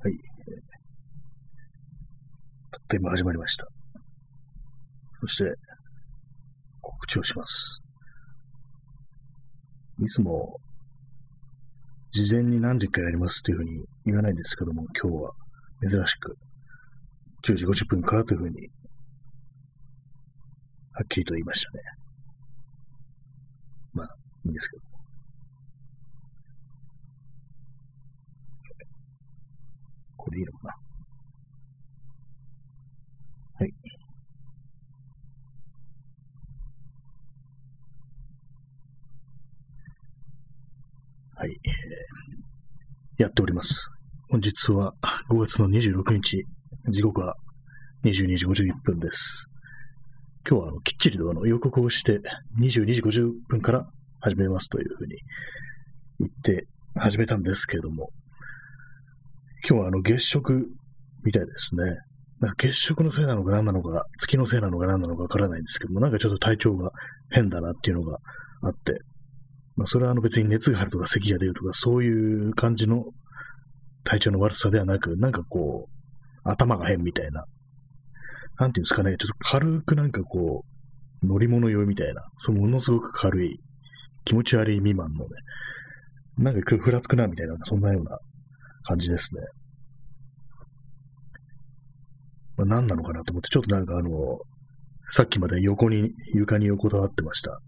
はい。たった今始まりました。そして、告知をします。いつも、事前に何時かやりますというふうに言わないんですけども、今日は珍しく、10時50分からというふうに、はっきりと言いましたね。まあ、いいんですけど。これでいいのかな？はい。はい、やっております。本日は5月の26日、時刻は22時51分です。今日はあのきっちりとあの予告をして22時50分から始めますというふうに言って始めたんですけれども、今日はあの月食みたいですね。なんか月食のせいなのか何なのか、月のせいなのか何なのかわからないんですけども、なんかちょっと体調が変だなっていうのがあって、まあそれはあの別に熱があるとか咳が出るとかそういう感じの体調の悪さではなく、なんかこう、頭が変みたいな。なんていうんですかね、ちょっと軽くなんかこう、乗り物酔いみたいな、そうものすごく軽い、気持ち悪い未満のね、なんかふらつくなみたいな、そんなような感じですね。まあ、何なのかなと思って、ちょっとなんかあの、さっきまで横に、床に横たわってました。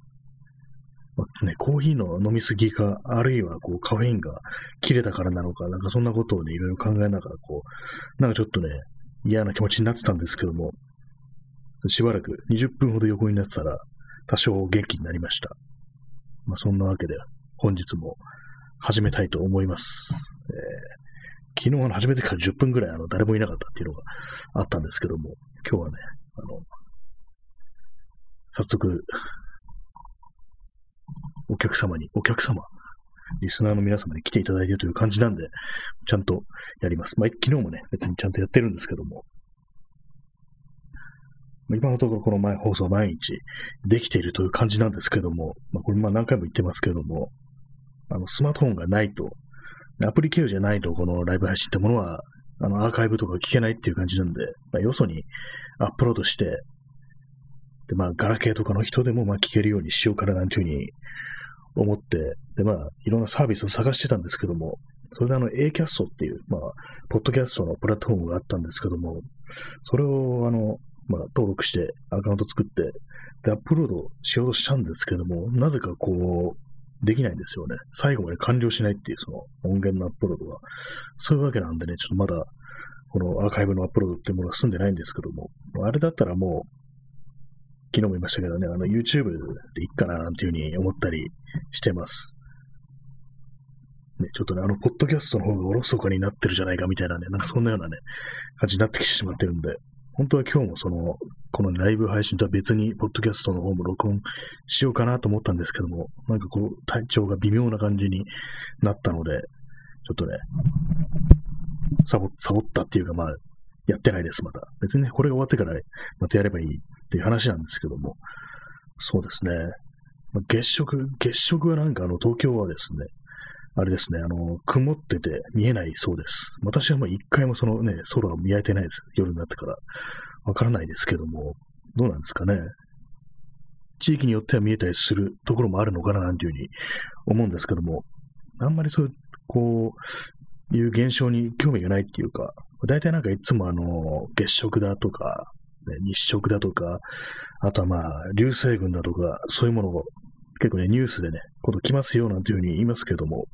まあね、コーヒーの飲みすぎか、あるいはこうカフェインが切れたからなのか、なんかそんなことをね、いろいろ考えながら、こう、なんかちょっとね、嫌な気持ちになってたんですけども、しばらく20分ほど横になってたら、多少元気になりました。まあそんなわけで、本日も始めたいと思います。えー昨日あの始めてから10分ぐらいあの誰もいなかったっていうのがあったんですけども、今日はね、あの、早速、お客様に、お客様、リスナーの皆様に来ていただいているという感じなんで、ちゃんとやります。まあ、昨日もね、別にちゃんとやってるんですけども、ま今のところこの前放送は毎日できているという感じなんですけども、まあ、これまあ何回も言ってますけども、あの、スマートフォンがないと、アプリ経由じゃないと、このライブ配信ってものは、あの、アーカイブとか聞けないっていう感じなんで、まあ、よそにアップロードして、で、まあ、ガラケーとかの人でも、まあ、聞けるようにしようかななんていうふうに思って、で、まあ、いろんなサービスを探してたんですけども、それであの、A キャストっていう、まあ、ポッドキャストのプラットフォームがあったんですけども、それを、あの、まあ、登録して、アカウント作って、で、アップロードしようとしたんですけども、なぜかこう、できないんですよね。最後まで完了しないっていう、その音源のアップロードが。そういうわけなんでね、ちょっとまだ、このアーカイブのアップロードっていうものは済んでないんですけども、あれだったらもう、昨日も言いましたけどね、あの YouTube でいいかななんていうふうに思ったりしてます。ね、ちょっとね、あの、ポッドキャストの方がおろそかになってるじゃないかみたいなね、なんかそんなようなね、感じになってきてしまってるんで、本当は今日もその、このライブ配信とは別に、ポッドキャストの方も録音しようかなと思ったんですけども、なんかこう、体調が微妙な感じになったので、ちょっとね、サボ、サボったっていうか、まあ、やってないです、また。別にね、これが終わってからまたやればいいっていう話なんですけども、そうですね。ま月食、月食はなんかあの、東京はですね、あれですね、あの、曇ってて見えないそうです。私はもう一回もそのね、空を見上げてないです。夜になってから。わからないですけども、どうなんですかね。地域によっては見えたりするところもあるのかななんていうふうに思うんですけども、あんまりそういう、こう、いう現象に興味がないっていうか、大体なんかいつもあの、月食だとか、日食だとか、あとはまあ、流星群だとか、そういうものを結構ね、ニュースでね、こと来ますよなんていうふうに言いますけども、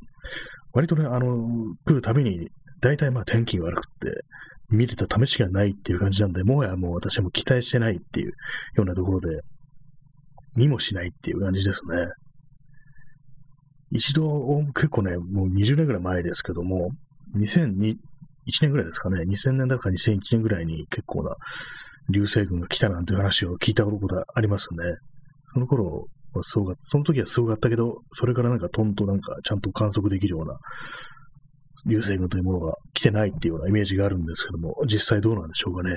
割とね、あの、来るたびに、大体まあ天気が悪くって、見れた試しがないっていう感じなんで、もはやもう私はもう期待してないっていうようなところで、見もしないっていう感じですね。一度、結構ね、もう20年ぐらい前ですけども、2001年ぐらいですかね、2000年だか2001年ぐらいに結構な流星群が来たなんていう話を聞いたことがありますね。その頃はすごかった、その時はすごかったけど、それからなんかトンとなんかちゃんと観測できるような流星群というものが来てないっていうようなイメージがあるんですけども、実際どうなんでしょうかね。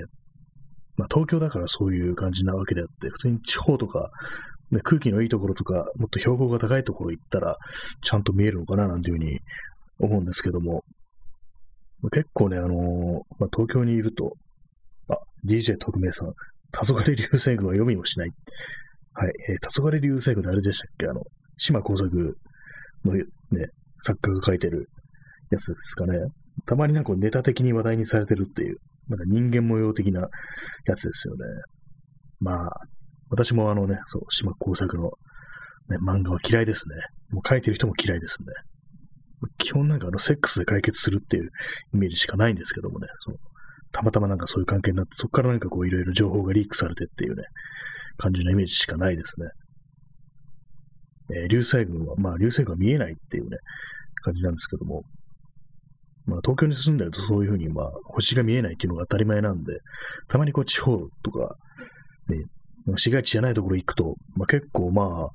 まあ東京だからそういう感じなわけであって、普通に地方とか、ね、空気のいいところとか、もっと標高が高いところ行ったら、ちゃんと見えるのかななんていうふうに思うんですけども、結構ね、あのーまあ、東京にいると、あ、DJ 特命さん、黄昏流星群は読みもしない。はい、えー、黄昏流星群であれでしたっけ？あの、島工作のね、作家が書いてるやつですかね。たまになんかネタ的に話題にされてるっていう、なんか人間模様的なやつですよね。まあ、私もあのね、そう、島工作の、ね、漫画は嫌いですね。もう書いてる人も嫌いですね。基本なんかあの、セックスで解決するっていうイメージしかないんですけどもね、そのたまたまなんかそういう関係になって、そこからなんかこういろいろ情報がリークされてっていうね、感じのイメージしかないですね。えー、流星群は、まあ流星群は見えないっていうね、感じなんですけども、まあ東京に住んでるとそういうふうにまあ星が見えないっていうのが当たり前なんで、たまにこう地方とか、ね、市街地じゃないところ行くと、まあ、結構まあ、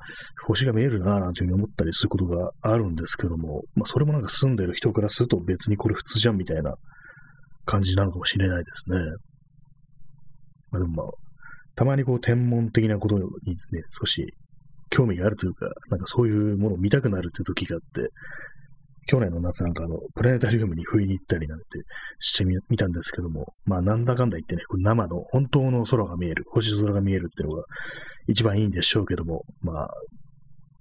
星が見えるなぁなんていうふうに思ったりすることがあるんですけども、まあ、それもなんか住んでる人からすると別にこれ普通じゃんみたいな感じなのかもしれないですね。まあ、でもまあ、たまにこう天文的なことにね、少し興味があるというか、なんかそういうものを見たくなるという時があって、去年の夏なんかあの、プラネタリウムに不意に行ったりなんてしてみたんですけども、まあなんだかんだ言ってね、生の本当の空が見える、星空が見えるっていうのが一番いいんでしょうけども、まあ、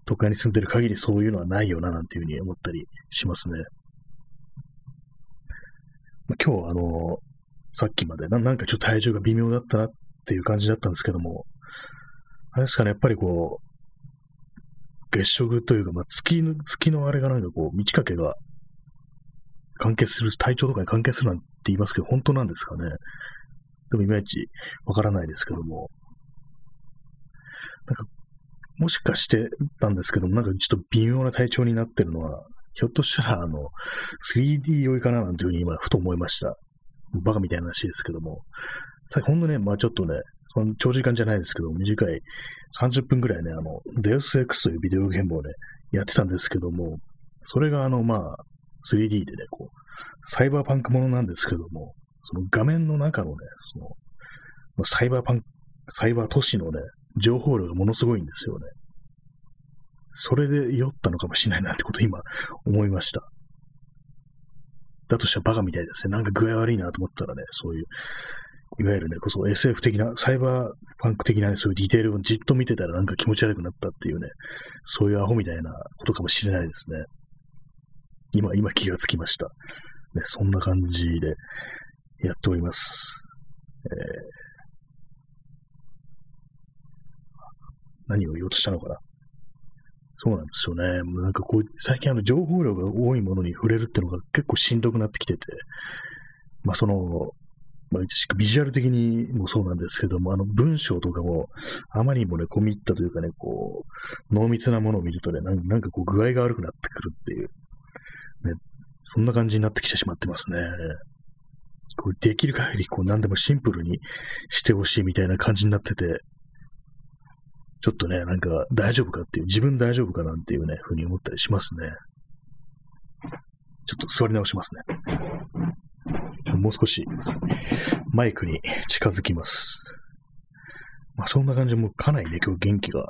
都会に住んでる限りそういうのはないよななんていうふうに思ったりしますね。まあ、今日あの、さっきまでななんかちょっと体重が微妙だったなっっていう感じだったんですけども、あれですかね、やっぱりこう、月食というか、まあ、月の、月のあれがなんかこう、満ち欠けが関係する、体調とかに関係するなんて言いますけど、本当なんですかね。でもいまいちわからないですけども。なんか、もしかしてなんですけども、なんかちょっと微妙な体調になってるのは、ひょっとしたら、あの、3D 酔いかななんていうふうに今、ふと思いました。バカみたいな話ですけども。さほんのね、まあちょっとね、その長時間じゃないですけど、短い30分ぐらいね、あの、デウス X というビデオゲームをね、やってたんですけども、それがあの、まあ、3D でね、こう、サイバーパンクものなんですけども、その画面の中のね、その、サイバーパンク、サイバー都市のね、情報量がものすごいんですよね。それで酔ったのかもしれないなってこと今思いました。だとしたらバカみたいですね。なんか具合悪いなと思ったらね、そういう、いわゆるね、こそ SF 的な、サイバーパンク的な、ね、そういうディテールをじっと見てたらなんか気持ち悪くなったっていうね、そういうアホみたいなことかもしれないですね。今、今気がつきました。ね、そんな感じでやっております。えー、何を言おうとしたのかな。そうなんですよね。もうなんかこう、最近あの情報量が多いものに触れるっていうのが結構しんどくなってきてて、まあその、まあ、ビジュアル的にもそうなんですけども、あの文章とかも、あまりにもね、込み入ったというかね、こう、濃密なものを見るとね、なんかこう、具合が悪くなってくるっていう、ね、そんな感じになってきてしまってますね。こうできる限り、こう、何でもシンプルにしてほしいみたいな感じになってて、ちょっとね、なんか大丈夫かっていう、自分大丈夫かなんていうね、ふうに思ったりしますね。ちょっと座り直しますね。もう少しマイクに近づきます。まあそんな感じでもうかなりね、今日元気が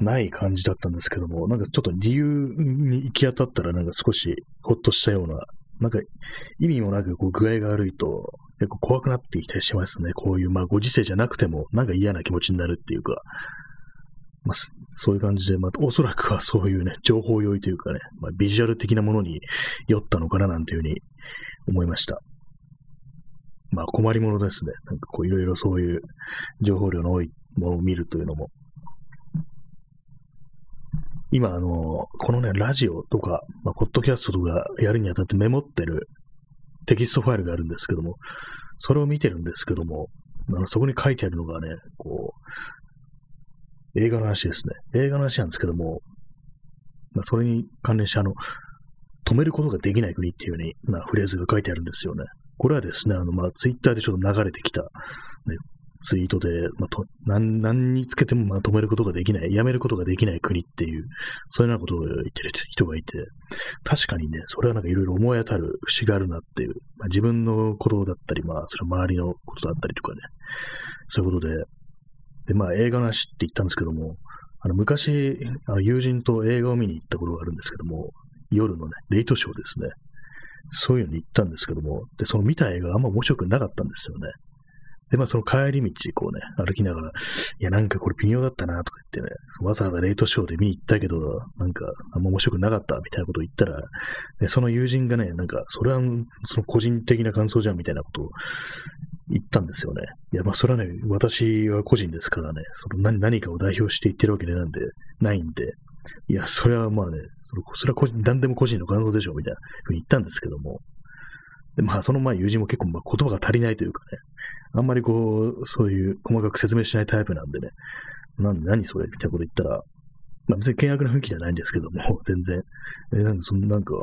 ない感じだったんですけども、なんかちょっと理由に行き当たったらなんか少しほっとしたような、なんか意味もなくこう具合が悪いと結構怖くなってきたりしますね。こういうまあご時世じゃなくてもなんか嫌な気持ちになるっていうか、まあ、そういう感じで、まあ、おそらくはそういうね、情報酔いというかね、まあ、ビジュアル的なものに酔ったのかななんていうふうに思いました。まあ、困りものですね。なんかこう、いろいろそういう情報量の多いものを見るというのも。今、あの、このね、ラジオとか、まあ、ポッドキャストとかやるにあたってメモってるテキストファイルがあるんですけども、それを見てるんですけども、あのそこに書いてあるのがね、こう、映画の話ですね。映画の話なんですけども、まあ、それに関連して、あの、止めることができない国っていうようなフレーズが書いてあるんですよね。これはですね、あの、まあ、ツイッターでちょっと流れてきた、ね、ツイートで、まあ、と何何につけてもまあ止めることができない、やめることができない国っていう、そういうようなことを言ってる人がいて、確かにね、それはなんかいろいろ思い当たる節があるなっていう、まあ、自分のことだったり、まあ、それは周りのことだったりとかね、そういうことで、で、まあ映画の話って言ったんですけども、あの昔、あの友人と映画を見に行ったことがあるんですけども、夜のね、レイトショーですね。そういうのに行ったんですけども、で、その見た映画があんま面白くなかったんですよね。で、まあその帰り道、こうね、歩きながら、いや、なんかこれ微妙だったな、とか言ってね、わざわざレートショーで見に行ったけど、なんかあんま面白くなかった、みたいなことを言ったら、でその友人がね、なんか、それは、その個人的な感想じゃん、みたいなことを言ったんですよね。いや、まあそれはね、私は個人ですからね、その何何かを代表して言ってるわけでなんで、ないんで、いや、それはまあね、それそれは個人、何でも個人の感想でしょう、みたいなふうに言ったんですけども、で、まあ、そのまあ友人も結構まあ言葉が足りないというかね、あんまりこう、そういう細かく説明しないタイプなんでね、なんで何それみたいなこと言ったら、まあ別に険悪な雰囲気じゃないんですけども、全然。え、なんかそのなんか、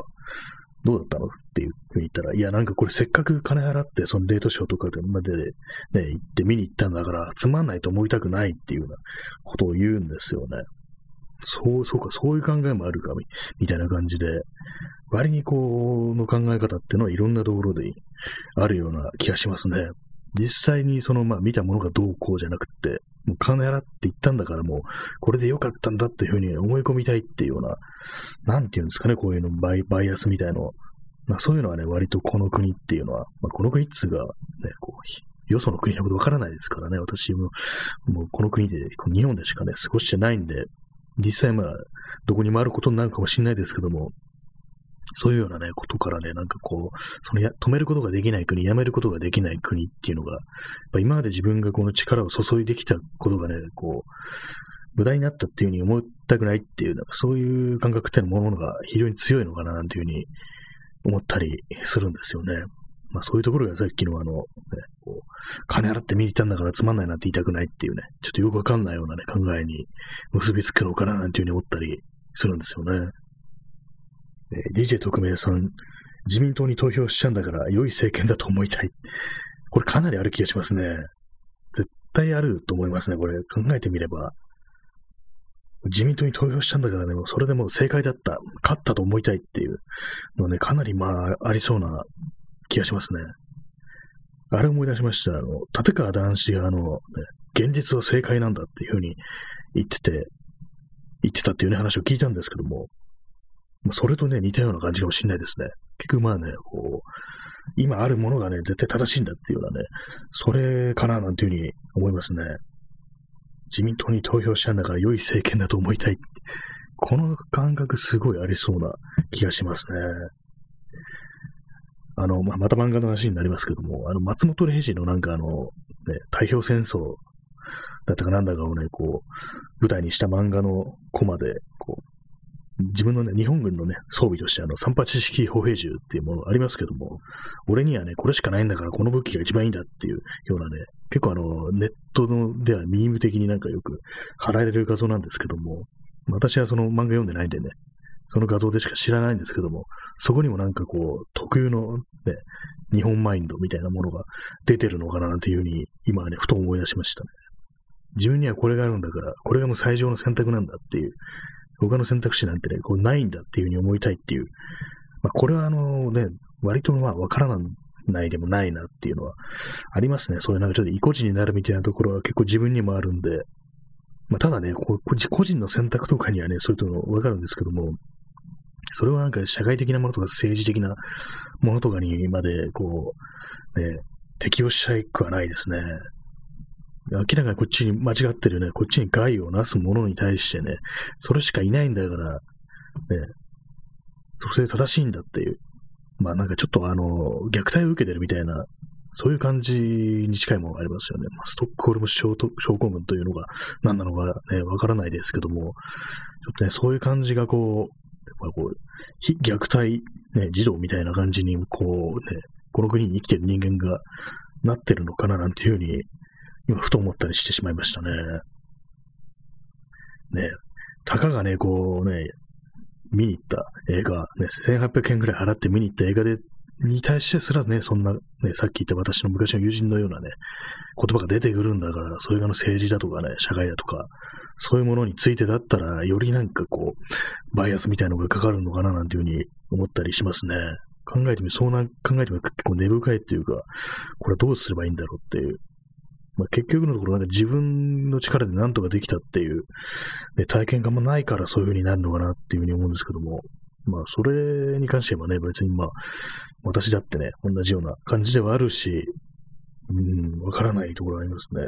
どうだったの？っていうふうに言ったら、いや、なんかこれせっかく金払って、そのレートショーとかでまでね、行って見に行ったんだから、つまんないと思いたくないっていうようなことを言うんですよね。そう、そうか、そういう考えもあるか、みたいな感じで、割にこう、の考え方っていうのはいろんなところであるような気がしますね。実際にその、まあ見たものがどうこうじゃなくて、もう金払って言ったんだからもう、これでよかったんだっていうふうに思い込みたいっていうような、なんていうんですかね、こういうのバイバイアスみたいの。まあ、そういうのはね、割とこの国っていうのは、まあ、この国っつうが、ね、こう、よその国のことわからないですからね、私も、もうこの国で、日本でしかね、過ごしてないんで、実際まあ、どこにもあることになるかもしれないですけども、そういうようなね、ことからね、なんかこう、そのや、止めることができない国、やめることができない国っていうのが、今まで自分がこの力を注いできたことがね、こう、無駄になったっていうふうに思いたくないっていう、なんかそういう感覚っていうものが非常に強いのかななんていうふうに思ったりするんですよね。まあそういうところがさっきのあの、ね、こう金払って見に行ったんだからつまんないなんて言いたくないっていうね、ちょっとよくわかんないようなね、考えに結びつくのかななんていうふうに思ったりするんですよね。えー、DJ 特命さん、自民党に投票しちゃうんだから良い政権だと思いたい。これかなりある気がしますね。絶対あると思いますね、これ。考えてみれば。自民党に投票したんだからね、それでも正解だった、勝ったと思いたいっていうのはね、かなりまあ、ありそうな気がしますね。あれ思い出しました。あの、立川談志があの、ね、現実は正解なんだっていうふうに言ってて、言ってたっていうね、話を聞いたんですけども、それとね、似たような感じかもしれないですね。結局まあね、こう、今あるものがね、絶対正しいんだっていうようなね、それかななんていうふうに思いますね。自民党に投票したんだから良い政権だと思いたい。この感覚すごいありそうな気がしますね。あの、まあ、また漫画の話になりますけども、あの、松本零士のなんかあの、ね、太平洋戦争だったかなんだかをね、こう、舞台にした漫画のコマで、こう、自分のね、日本軍のね、装備としてあの、三八式歩兵銃っていうものありますけども、俺にはね、これしかないんだからこの武器が一番いいんだっていうようなね、結構あの、ネットのではミーム的になんかよく貼られる画像なんですけども、私はその漫画読んでないんでね、その画像でしか知らないんですけども、そこにもなんかこう、特有のね、日本マインドみたいなものが出てるのかななんていうふうに、今はね、ふと思い出しましたね。自分にはこれがあるんだから、これがもう最上の選択なんだっていう、他の選択肢なんてね、こうないんだっていうふうに思いたいっていう、まあ、これはあのね、割とまあわからないでもないなっていうのはありますね。そういうなんかちょっと意固地になるみたいなところは結構自分にもあるんで、まあ、ただね、個人の選択とかにはね、そういうのわかるんですけども、それはなんか社会的なものとか政治的なものとかにまで、こう、ね、適用したくはないですね。明らかにこっちに間違ってるね、こっちに害をなすものに対してね、それしかいないんだから、ね、それで正しいんだっていう。まあなんかちょっとあの、虐待を受けてるみたいな、そういう感じに近いものがありますよね。まあ、ストックホルム症症候群というのが何なのかね、わからないですけども、ちょっとね、そういう感じがこう、やっぱこう、非虐待、ね、児童みたいな感じに、こうね、この国に生きてる人間がなってるのかななんていうふうに今、ふと思ったりしてしまいましたね。ねたかがね、こうね、見に行った映画、ね、1800円ぐらい払って見に行った映画で、に対してすらね、そんな、ね、さっき言った私の昔の友人のようなね、言葉が出てくるんだから、それがの政治だとかね、社会だとか、そういうものについてだったら、よりなんかこう、バイアスみたいなのがかかるのかななんていうふうに思ったりしますね。考えてみ、そうな、考えてみ、結構根深いっていうか、これはどうすればいいんだろうっていうまあ、結局のところなんか自分の力で何とかできたっていう、ね、体験がもないからそういう風になるのかなっていうふうに思うんですけども、まあ、それに関してはね、別にまあ、私だってね、同じような感じではあるし、うん、わからないところありますね。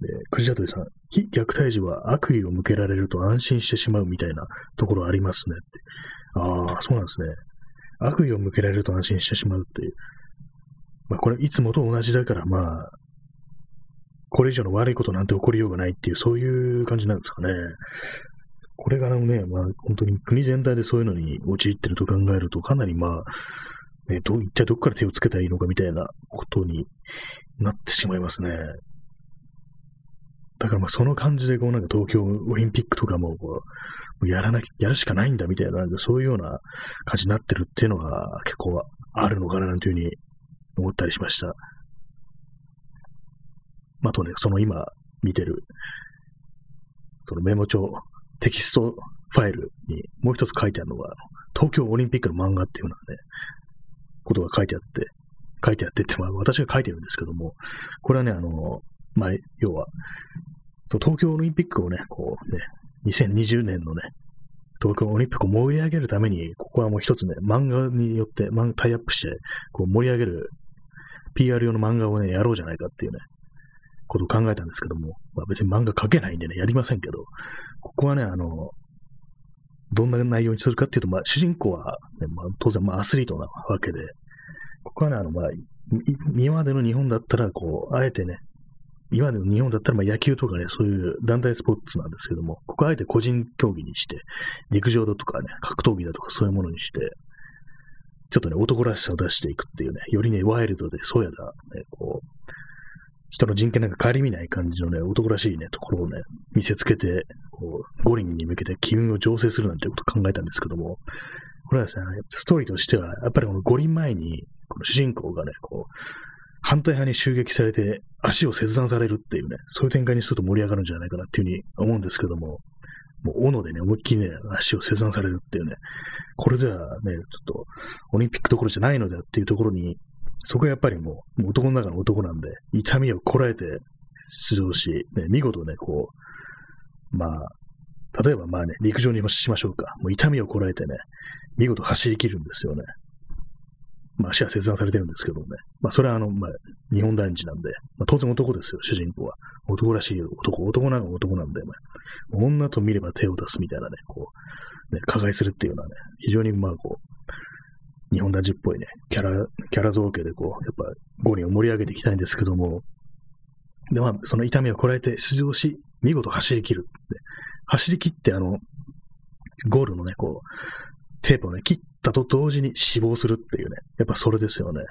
で、クジラトリさん、非虐待時は悪意を向けられると安心してしまうみたいなところありますねって。ああ、そうなんですね。悪意を向けられると安心してしまうっていう。まあ、これ、いつもと同じだから、まあ、これ以上の悪いことなんて起こりようがないっていう、そういう感じなんですかね。これからね、まあ、本当に国全体でそういうのに陥ってると考えると、かなりまあ、ね、ど、一体どこから手をつけたらいいのかみたいなことになってしまいますね。だからまあその感じでこうなんか東京オリンピックとかもこう、やらなきゃ、やるしかないんだみたいな、なんかそういうような感じになってるっていうのは結構あるのかななんていうふうに思ったりしました。あとね、その今見てる、そのメモ帳、テキストファイルにもう一つ書いてあるのが、東京オリンピックの漫画っていうようなね、ことが書いてあって、書いてあってって、まあ私が書いてるんですけども、これはね、あの、まあ、要は、そう、東京オリンピックをね、こうね、2020年のね、東京オリンピックを盛り上げるために、ここはもう一つね、漫画によって、漫画タイアップして、こう盛り上げる PR 用の漫画をね、やろうじゃないかっていうね、ことを考えたんですけども、まあ別に漫画描けないんでね、やりませんけど、ここはね、あの、どんな内容にするかっていうと、まあ主人公は、ね、まあ当然まあアスリートなわけで、ここはね、あの、まあ、今までの日本だったら、こう、あえてね、今での日本だったらまあ野球とかね、そういう団体スポーツなんですけども、ここはあえて個人競技にして、陸上だとかね、格闘技だとかそういうものにして、ちょっとね、男らしさを出していくっていうね、よりね、ワイルドで、そうやだ、ね、こう、人の人権なんか顧みない感じのね、男らしいね、ところをね、見せつけて、こう、五輪に向けて機運を醸成するなんてことを考えたんですけども、これはですね、ストーリーとしては、やっぱりこの五輪前に、この主人公がね、こう、反対派に襲撃されて足を切断されるっていうね、そういう展開にすると盛り上がるんじゃないかなっていうふうに思うんですけども、もう斧でね、思いっきりね、足を切断されるっていうね、これではね、ちょっとオリンピックどころじゃないのだっていうところに、そこはやっぱりもう、男の中の男なんで、痛みをこらえて出場し、ね、見事ね、こう、まあ、例えばまあね、陸上にしましょうか。もう痛みをこらえてね、見事走り切るんですよね。まあ足は切断されてるんですけどもね。まあそれはあの、まあ日本男児なんで、まあ当然男ですよ、主人公は。男らしい男、男なの男なんで、まあ、女と見れば手を出すみたいなね、こう、ね、加害するっていうのはね、非常にまあこう、日本男児っぽいね、キャラ、キャラ造形でこう、やっぱ五輪を盛り上げていきたいんですけども、で、まあ、その痛みをこらえて出場し、見事走り切る。走り切って、あの、ゴールのね、こう、テープをね、切ったと同時に死亡するっていうね、やっぱそれですよね。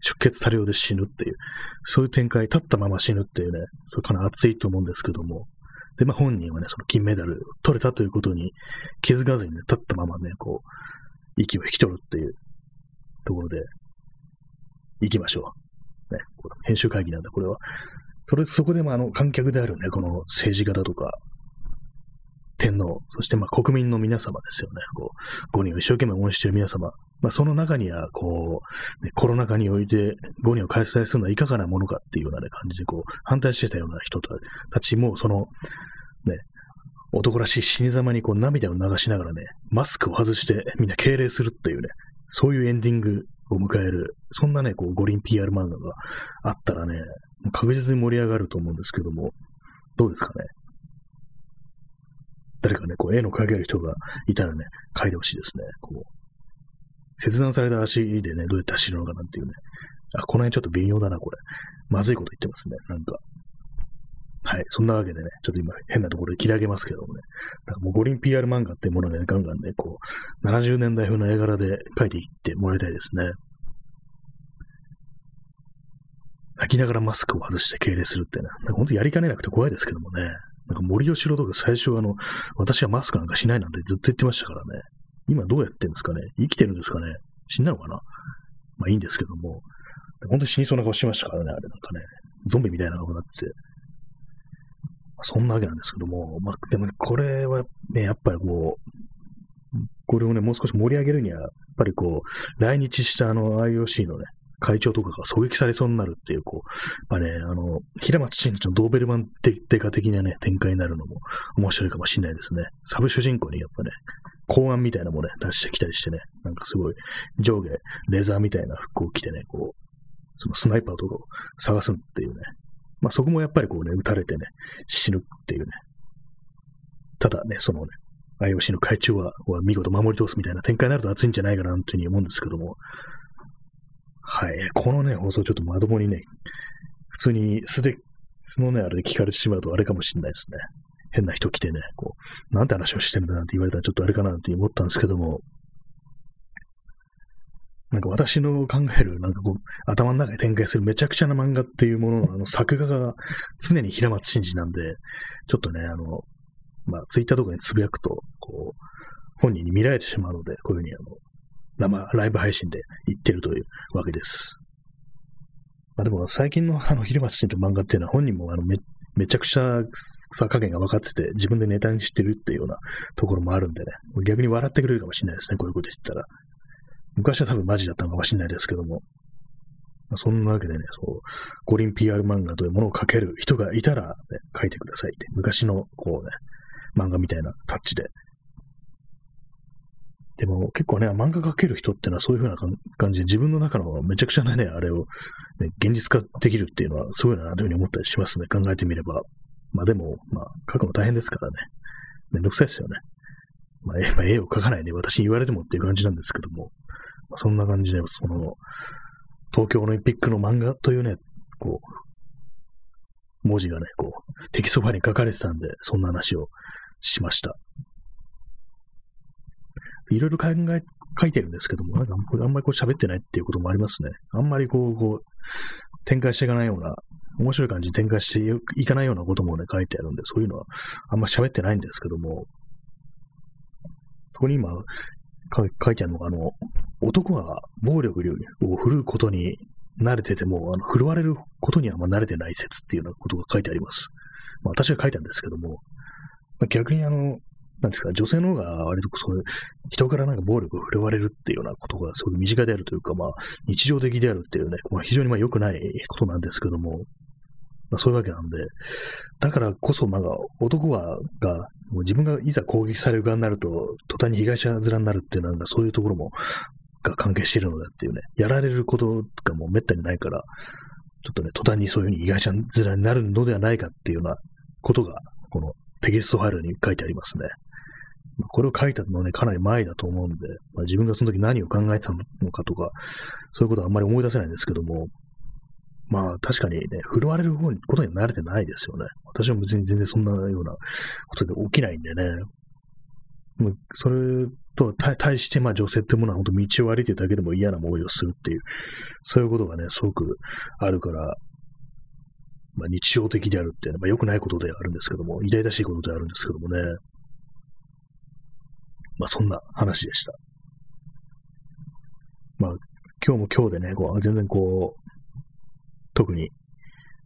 出血されようで死ぬっていう、そういう展開、立ったまま死ぬっていうね、それかな熱いと思うんですけども、で、まあ本人はね、その金メダル取れたということに気づかずにね、立ったままね、こう、息を引き取るっていうところで、行きましょう。ね、編集会議なんだ、これは。それ、そこでもあの、観客であるね、この政治家だとか、天皇、そしてまあ国民の皆様ですよね。こう、五人を一生懸命応援している皆様。まあその中には、こう、ね、コロナ禍において五人を開催するのはいかがなものかっていうような、ね、感じで、こう、反対してたような人たちも、その、ね、男らしい死に様にこう涙を流しながらね、マスクを外してみんな敬礼するっていうね、そういうエンディングを迎える、そんなね、こう、五輪 PR 漫画があったらね、確実に盛り上がると思うんですけども、どうですかね？誰かね、こう、絵の描ける人がいたらね、描いてほしいですね。こう、切断された足でね、どうやって走るのかなっていうね。あ、この辺ちょっと微妙だな、これ。まずいこと言ってますね、なんか。はい。そんなわけでね、ちょっと今変なところで切り上げますけどもね。なんかもう五輪 PR 漫画っていうもので、ね、ガンガンね、こう、70年代風の絵柄で描いていってもらいたいですね。泣きながらマスクを外して敬礼するってね、本当やりかねなくて怖いですけどもね。なんか森吉郎とか最初あの、私はマスクなんかしないなんてずっと言ってましたからね。今どうやってんですかね生きてるんですかね死んだのかなまあいいんですけども。本当に死にそうな顔してましたからね、あれなんかね。ゾンビみたいな顔になってて。そんなわけなんですけども、まあ、でもね、これはね、やっぱりこう、これをね、もう少し盛り上げるには、やっぱりこう、来日したあの IOC のね、会長とかが狙撃されそうになるっていう、こう、まあね、あの、平松真二のドーベルマンデカ的なね、展開になるのも面白いかもしれないですね。サブ主人公にやっぱね、公安みたいなもね、出してきたりしてね、なんかすごい上下レザーみたいな服を着てね、こう、そのスナイパーとかを探すっていうね。まあそこもやっぱりこうね、撃たれてね、死ぬっていうね。ただね、そのね、IOC の会長は見事守り通すみたいな展開になると熱いんじゃないかなというふうに思うんですけども、はい。このね、放送ちょっとまともにね、普通に素で、素のね、あれで聞かれてしまうとあれかもしれないですね。変な人来てね、こう、なんて話をしてるんだなんて言われたらちょっとあれかなって思ったんですけども、なんか私の考える、なんかこう、頭の中で展開するめちゃくちゃな漫画っていうものの、あの、作画が常に平松真二なんで、ちょっとね、あの、まあ、ツイッターとかにつぶやくと、こう、本人に見られてしまうので、こういうふうに、あの、生、ライブ配信で言ってるというわけです。まあでも、最近のあの、平松真二の漫画っていうのは本人もあのめ、めちゃくちゃさ加減が分かってて、自分でネタにしてるっていうようなところもあるんでね、逆に笑ってくれるかもしれないですね、こういうこと言ったら。昔は多分マジだったのかもしれないですけども。まあ、そんなわけでね、そう、五輪 PR 漫画というものを描ける人がいたら、ね、書いてくださいって。昔の、こうね、漫画みたいなタッチで。でも結構ね、漫画描ける人ってのはそういう風な感じで自分の中のめちゃくちゃなね、あれを、ね、現実化できるっていうのはすごいなというふうに思ったりしますね。考えてみれば。まあでも、まあ描くの大変ですからね。めんどくさいですよね。まあ、まあ、絵を描かないで、私に言われてもっていう感じなんですけども。まあ、そんな感じで、その、東京オリンピックの漫画というね、こう、文字がね、こう、テキストに書かれてたんで、そんな話をしました。いろいろ考え、書いてるんですけども、なんかあんまりこう喋ってないっていうこともありますね。あんまりこう、こう、展開していかないような、面白い感じに展開していかないようなこともね、書いてあるんで、そういうのはあんま喋ってないんですけども、そこに今、書いてあるのが、あの、男は暴力を振るうことに慣れてても、あの振るわれることにはあんま慣れてない説っていうようなことが書いてあります。まあ、私が書いたんですけども、まあ、逆にあの、なんですか、女性の方が割とそういう、人からなんか暴力を振るわれるっていうようなことがすごく身近であるというか、まあ、日常的であるっていうね、まあ、非常にまあ良くないことなんですけども、まあ、そういうわけなんで、だからこそ、まあ、男は、が、もう自分がいざ攻撃される側になると、途端に被害者面になるっていうのは、そういうところも、が関係しているのだっていうね、やられることがもう滅多にないから、ちょっとね、途端にそういうふうに被害者面になるのではないかっていうようなことが、このテキストファイルに書いてありますね。これを書いたのはね、かなり前だと思うんで、まあ、自分がその時何を考えてたのかとか、そういうことはあんまり思い出せないんですけども、まあ確かにね、振るわれることには慣れてないですよね。私は別に全然そんなようなことで起きないんでね。もうそれと対して、まあ女性ってものは本当道を歩いてるだけでも嫌な思いをするっていう、そういうことがね、すごくあるから、まあ日常的であるっていうのは、まあ良くないことであるんですけども、痛々しいことであるんですけどもね。まあそんな話でした。まあ今日も今日でね、こう全然こう、特に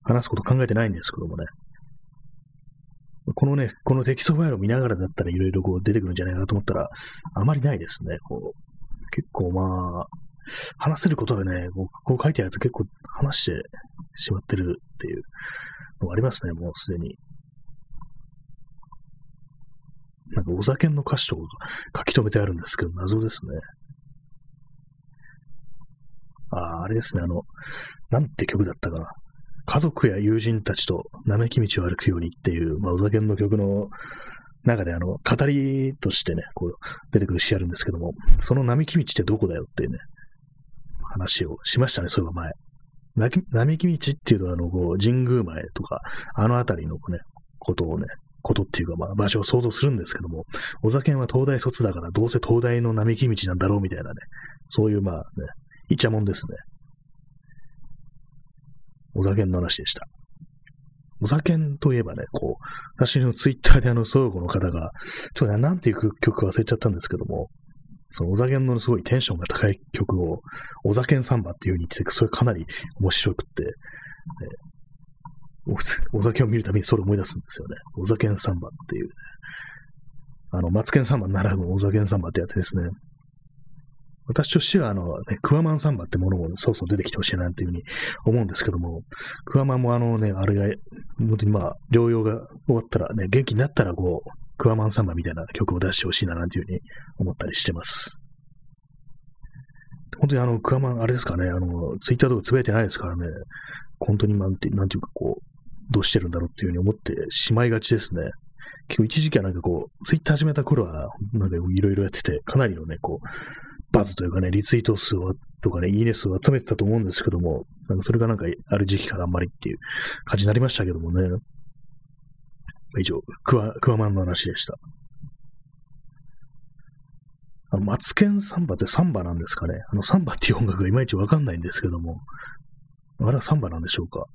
話すこと考えてないんですけどもね。このね、このテキストファイルを見ながらだったらいろいろこう出てくるんじゃないかなと思ったら、あまりないですね。こう結構まあ、話せることはね、こうこう書いてあるやつ結構話してしまってるっていうのがありますね、もうすでに。なんかお酒の歌詞とかが書き留めてあるんですけど、謎ですね。ああ、あれですね、あの、なんて曲だったかな。家族や友人たちと並木道を歩くようにっていう、まあ、お酒の曲の中で、あの、語りとしてね、こう、出てくる詩あるんですけども、その並木道ってどこだよっていうね、話をしましたね、そういえば前。並木道っていうのは、あの、こう、神宮前とか、あの辺りのね、ことをね、ことっていうか、まあ、場所を想像するんですけども、お酒は東大卒だから、どうせ東大の並木道なんだろうみたいなね、そういう、まあね、イチャモンですね。お酒の話でした。お酒といえばね、こう、私のツイッターであの、相互の方が、ちょっとね、なんていう曲忘れちゃったんですけども、そのお酒のすごいテンションが高い曲を、お酒サンバっていう風に言ってて、それかなり面白くって、お酒を見るたびにそれを思い出すんですよね。お酒んサンバっていう、ね、あの、マツケンサンバならぬお酒んサンバってやつですね。私としては、あの、ね、クワマンサンバってものもそうそう出てきてほしいなっていうふうに思うんですけども、クワマンもあのね、あれが、本当にまあ、療養が終わったらね、元気になったらこう、クワマンサンバみたいな曲を出してほしいななんていうふうに思ったりしてます。本当にあの、クワマン、あれですかね、あの、ツイッターとかつぶやいてないですからね、本当になんて、なんていうかこう、どうしてるんだろうっていうふうに思ってしまいがちですね。結構一時期はなんかこう、ツイッター始めた頃は、なんかいろいろやってて、かなりのね、こう、バズというかね、リツイート数をとかね、いいね数を集めてたと思うんですけども、なんかそれがなんかある時期からあんまりっていう感じになりましたけどもね。以上、クワ、クワマンの話でした。あの、マツケンサンバってサンバなんですかねあの、サンバっていう音楽がいまいちわかんないんですけども、あれはサンバなんでしょうか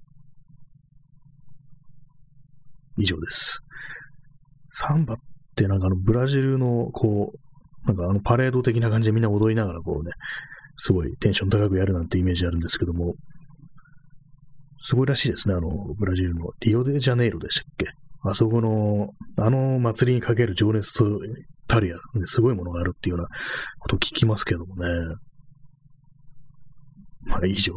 以上です。サンバってなんかあの、ブラジルの、こう、なんかあのパレード的な感じでみんな踊りながらこうね、すごいテンション高くやるなんてイメージあるんですけども、すごいらしいですね、あの、ブラジルのリオデジャネイロでしたっけ？あそこの、あの祭りにかける情熱とたるや、すごいものがあるっていうようなことを聞きますけどもね。まあ以上、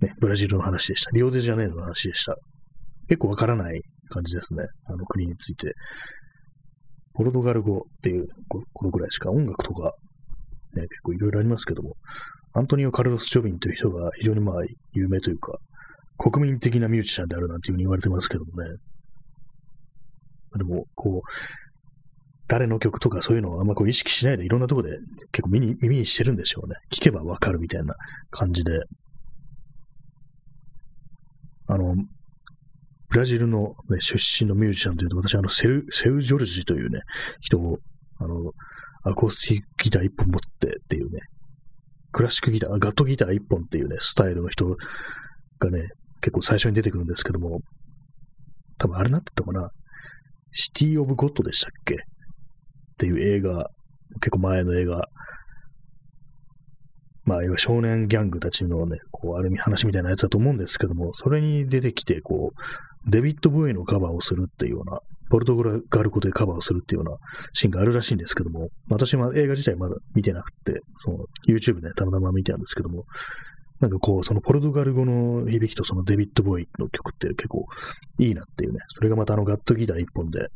ね、ブラジルの話でした。リオデジャネイロの話でした。結構わからない感じですね。あの国について。ポルトガル語っていう、このぐらいしか音楽とか、ね、結構いろいろありますけども、アントニオ・カルロス・チョビンという人が非常にまあ有名というか、国民的なミュージシャンであるなんていうふうに言われてますけどもね。でも、こう、誰の曲とかそういうのをあんまこう意識しないでいろんなとこで結構耳に耳にしてるんでしょうね。聞けばわかるみたいな感じで。あの、ブラジルの、ね、出身のミュージシャンというと、私、あの、セウ、セウ・ジョルジというね、人を、あの、アコースティックギター一本持ってっていうね、クラシックギター、ガットギター一本っていうね、スタイルの人がね、結構最初に出てくるんですけども、多分あれなってたかな、シティ・オブ・ゴッドでしたっけ？っていう映画、結構前の映画まあ、要は少年ギャングたちのね、こう、ある意味話みたいなやつだと思うんですけども、それに出てきて、こう、デビッド・ボーイのカバーをするっていうような、ポルトガル語でカバーをするっていうようなシーンがあるらしいんですけども、私は映画自体まだ見てなくて、その YouTube でたまたま見てたんですけども、なんかこう、そのポルトガル語の響きとそのデビッド・ボーイの曲って結構いいなっていうね、それがまたあのガットギター一本で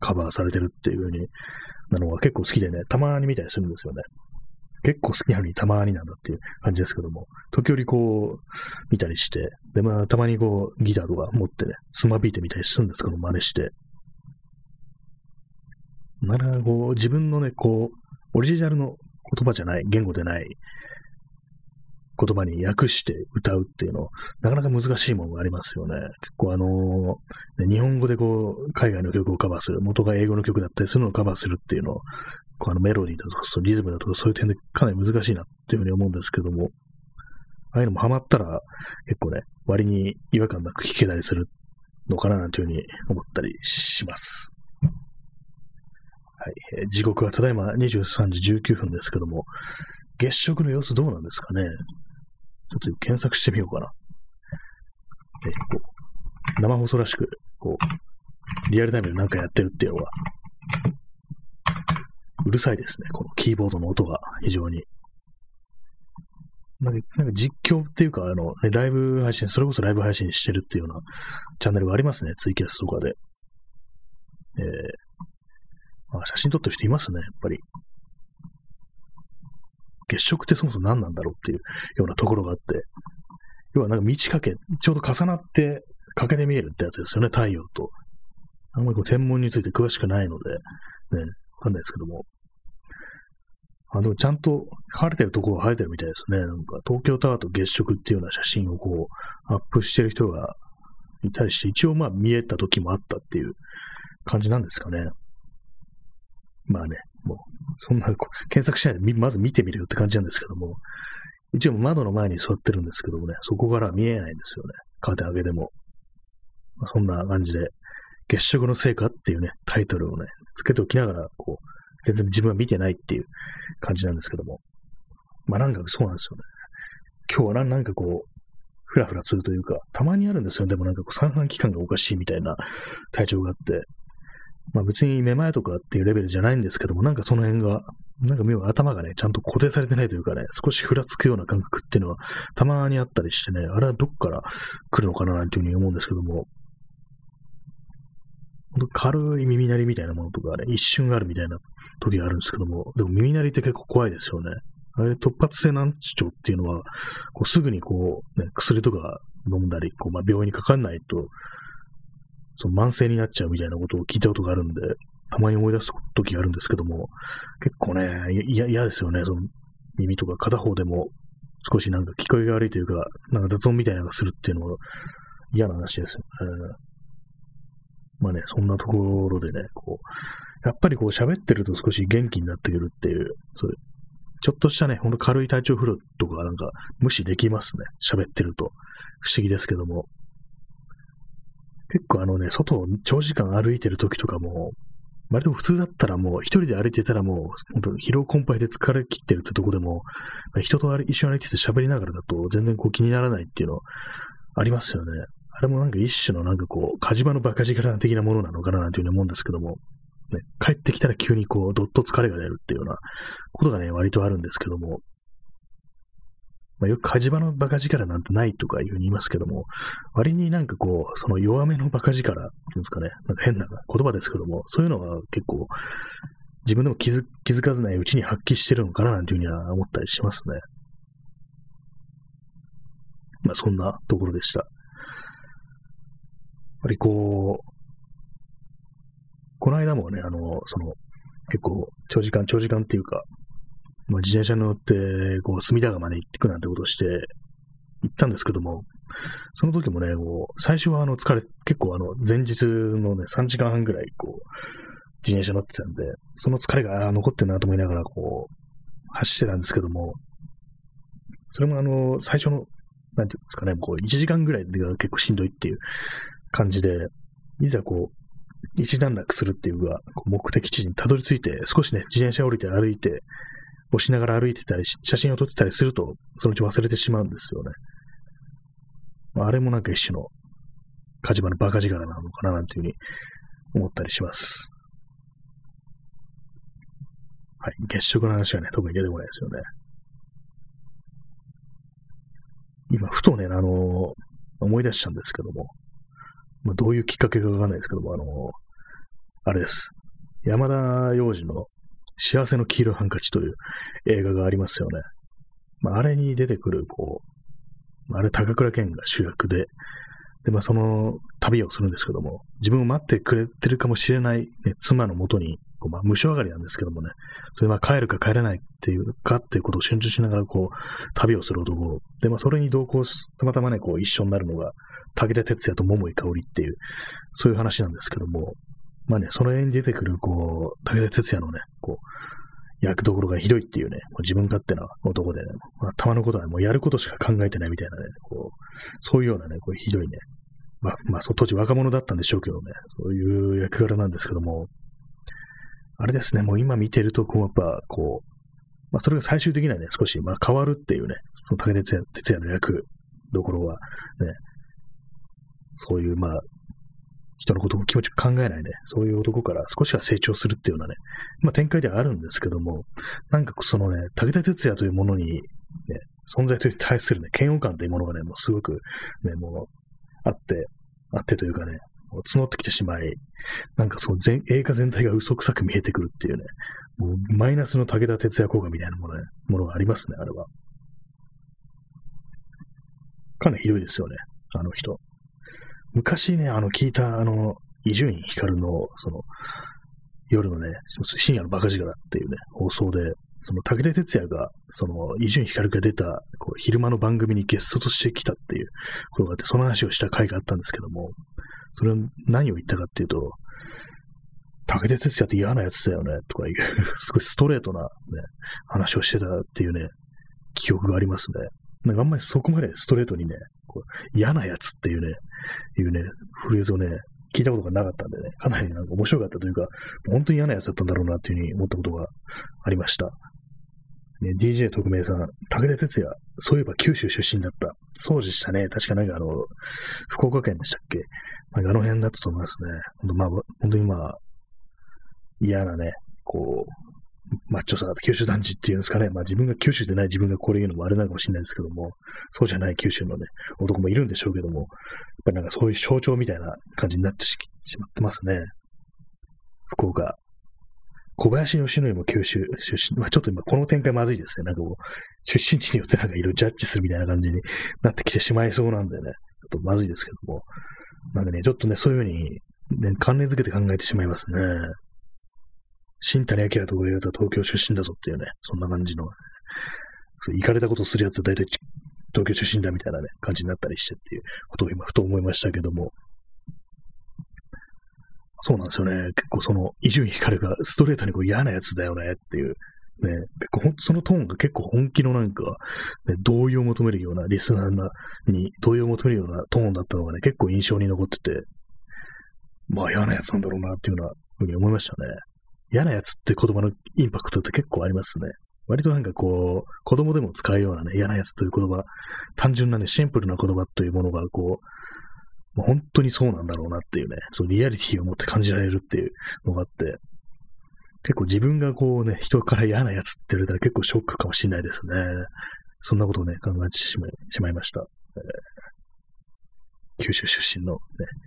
カバーされてるっていう風になのが結構好きでね、たまに見たりするんですよね。結構好きなのにたまになんだっていう感じですけども、時折こう、見たりして、で、まあ、たまにこう、ギターとか持ってね、つまびいてみたりするんですけど、真似して。なら、こう、自分のね、こう、オリジナルの言葉じゃない、言語でない言葉に訳して歌うっていうの、なかなか難しいものがありますよね。結構あのー、日本語でこう、海外の曲をカバーする、元が英語の曲だったりするのをカバーするっていうの、こうあのメロディーだとか、そリズムだとか、そういう点でかなり難しいなっていうふうに思うんですけども、ああいうのもハマったら結構ね、割に違和感なく弾けたりするのかななんていうふうに思ったりします。はい。えー、時刻はただいま23時19分ですけども、月食の様子どうなんですかね？ちょっと検索してみようかな。えこう生放送らしく、こう、リアルタイムで何かやってるっていうのが、うるさいですね。このキーボードの音が非常に。なんか、なんか実況っていうか、あの、ね、ライブ配信、それこそライブ配信してるっていうようなチャンネルがありますね。ツイキャスとかで。えー、あ、写真撮ってる人いますね、やっぱり。月食ってそもそも何なんだろうっていうようなところがあって、要はなんか満ち欠け、ちょうど重なって欠けて見えるってやつですよね、太陽と。あんまりこう天文について詳しくないので、ね、わかんないですけども。あの、ちゃんと晴れてるところが晴れてるみたいですね。なんか東京タワーと月食っていうような写真をこう、アップしてる人がいたりして、一応まあ見えた時もあったっていう感じなんですかね。まあね、そんな、検索しないで、まず見てみるよって感じなんですけども、一応窓の前に座ってるんですけどもね、そこから見えないんですよね。カーテン開けても。まあ、そんな感じで、月食の成果っていうね、タイトルをね、つけておきながら、こう、全然自分は見てないっていう感じなんですけども。まあなんかそうなんですよね。今日はなんかこう、ふらふらするというか、たまにあるんですよ。でもなんかこう、三半期間がおかしいみたいな体調があって、まあ別にめまいとかっていうレベルじゃないんですけども、なんかその辺が、なんか妙頭がね、ちゃんと固定されてないというかね、少しふらつくような感覚っていうのはたまにあったりしてね、あれはどっから来るのかななんていうふうに思うんですけども、本当軽い耳鳴りみたいなものとかね、一瞬あるみたいな時があるんですけども、でも耳鳴りって結構怖いですよね。あれ、突発性難聴っていうのは、こうすぐにこう、ね、薬とか飲んだり、こうまあ、病院にかかんないと、その慢性になっちゃうみたいなことを聞いたことがあるんで、たまに思い出す時があるんですけども、結構ね、嫌ですよね、その耳とか片方でも少しなんか聞こえが悪いというか、なんか雑音みたいなのがするっていうのは嫌な話ですよね。まあね、そんなところでね、こう、やっぱりこう喋ってると少し元気になってくるっていう、そういうちょっとしたね、ほんと軽い体調不良とかなんか無視できますね。喋ってると。不思議ですけども。結構あのね、外を長時間歩いてる時とかも、割と普通だったらもう一人で歩いてたらもう、疲労困憊で疲れ切ってるってとこでも、人と一緒に歩いてて喋りながらだと全然こう気にならないっていうのありますよね。あれもなんか一種のなんかこう、火事場のバカ力的なものなのかななんていうふうに思うんですけども、ね、帰ってきたら急にこう、どっと疲れが出るっていうようなことがね、割とあるんですけども、まあ、よく火事場のバカ力なんてないとかいうふうに言いますけども、割になんかこう、その弱めのバカ力っていうんですかね、なんか変な言葉ですけども、そういうのは結構、自分でも気づ気づかずないうちに発揮してるのかななんていうふうには思ったりしますね。まあそんなところでした。やっぱりこう、この間もね、あの、その、結構、長時間、長時間っていうか、まあ、自転車に乗って、こう、隅田川まで行ってくなんてことをして、行ったんですけども、その時もね、こう、最初はあの、疲れ、結構あの、前日のね、3時間半ぐらい、こう、自転車乗ってたんで、その疲れが残ってるなと思いながら、こう、走ってたんですけども、それもあの、最初の、なんていうんですかね、こう、1時間ぐらいで結構しんどいっていう感じで、いざこう、一段落するっていうか、目的地にたどり着いて、少しね、自転車降りて歩いて、押しながら歩いてたり、写真を撮ってたりすると、そのうち忘れてしまうんですよね。まあ、あれもなんか一種の火事場のバカ力なのかななんていうふうに思ったりします。はい。月食の話はね、特に出てこないですよね。今、ふとね、あの思い出したんですけども、まあ、どういうきっかけかわかんないですけども、あのあれです。山田洋次の幸せの黄色いハンカチという映画がありますよね。まあ、あれに出てくる、こう、あれ高倉健が主役で、で、まあ、その旅をするんですけども、自分を待ってくれてるかもしれない、ね、妻のもとに、こうまあ、無償上がりなんですけどもね、それは帰るか帰らないっていうかっていうことを瞬時しながら、こう、旅をする男。で、まあ、それに同行し、たまたまね、こう、一緒になるのが、武田鉄矢と桃井香織っていう、そういう話なんですけども、まあね、その辺に出てくる、こう、武田鉄矢のね、こう、役どころがひどいっていうね、自分勝手な男でね、まあ、たまのことはもうやることしか考えてないみたいなね、こう、そういうようなね、こうひどいね、まあ、まあ、当時若者だったんでしょうけどね、そういう役柄なんですけども、あれですね、もう今見てると、こう、やっぱ、こう、まあ、それが最終的にはね、少し、まあ、変わるっていうね、その武田鉄矢の役どころは、ね、そういう、まあ、人のことを気持ち考えないね、そういう男から少しは成長するっていうようなね、まあ展開ではあるんですけども、なんかそのね、武田鉄矢というものに、ね、存在と対するね、嫌悪感というものがね、もうすごくね、もう、あって、あってというかね、もう募ってきてしまい、なんかその全映画全体が嘘くさく見えてくるっていうね、もうマイナスの武田鉄矢効果みたいなもの,、ね、ものがありますね、あれは。かなりひどいですよね、あの人。昔ね、あの、聞いた、あの、伊集院光の、その、夜のね、深夜のバカ力っていうね、放送で、その武田鉄矢が、その、伊集院光が出た、こう、昼間の番組にゲストとしてきたっていうことがあって、その話をした回があったんですけども、それは何を言ったかっていうと、武田鉄矢って嫌なやつだよね、とかいう すごいストレートなね、話をしてたっていうね、記憶がありますね。なんかあんまりそこまでストレートにね、嫌なやつっていうね、いうね、フレーズをね、聞いたことがなかったんでね、かなりなんか面白かったというか、本当に嫌なやつだったんだろうなっていうふうに思ったことがありました。ね、DJ 特命さん、武田鉄矢、そういえば九州出身だった。そうでしたね。確かなんかあの、福岡県でしたっけ？なんかあの辺だったと思いますね。本当まあ、本当にまあ、嫌なね、こう、マッチョさ、九州男児っていうんですかね。まあ自分が九州でない自分がこれ言うのもあれなのかもしれないですけども、そうじゃない九州のね、男もいるんでしょうけども、やっぱりなんかそういう象徴みたいな感じになってしまってますね。福岡。小林義則も九州出身。まあちょっと今この展開まずいですね。なんかこう、出身地によってなんかいろいろジャッジするみたいな感じになってきてしまいそうなんでね、ちょっとまずいですけども。なんかね、ちょっとね、そういうふうに、ね、関連づけて考えてしまいますね。新谷明とかいうやつは東京出身だぞっていうね、そんな感じの、そう行かれたことするやつは大体東京出身だみたいなね、感じになったりしてっていうことを今ふと思いましたけども、そうなんですよね。結構その、伊集院光がストレートにこう嫌なやつだよねっていう、ね、結構そのトーンが結構本気のなんか、ね、同意を求めるようなリスナーに同意を求めるようなトーンだったのがね、結構印象に残ってて、まあ嫌なやつなんだろうなっていうようなふうに思いましたね。嫌なやつって言葉のインパクトって結構ありますね。割となんかこう、子供でも使うようなね、嫌なやつという言葉、単純なね、シンプルな言葉というものがこう、もう本当にそうなんだろうなっていうね、そのリアリティを持って感じられるっていうのがあって、結構自分がこうね、人から嫌なやつって言われたら結構ショックかもしれないですね。そんなことをね、考えてしまいしまいました。えー、九州出身の、ね、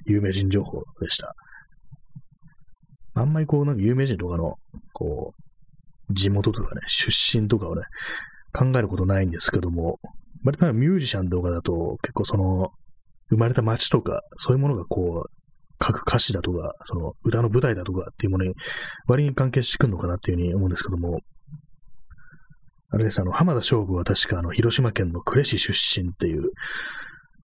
有名人情報でした。あんまりこう、なんか有名人とかの、こう、地元とかね、出身とかをね、考えることないんですけども、割とミュージシャンとかだと、結構その、生まれた街とか、そういうものがこう、書く歌詞だとか、その歌の舞台だとかっていうものに割に関係してくるのかなっていうふうに思うんですけども、あれです、あの、浜田省吾は確かあの、広島県の呉市出身っていう、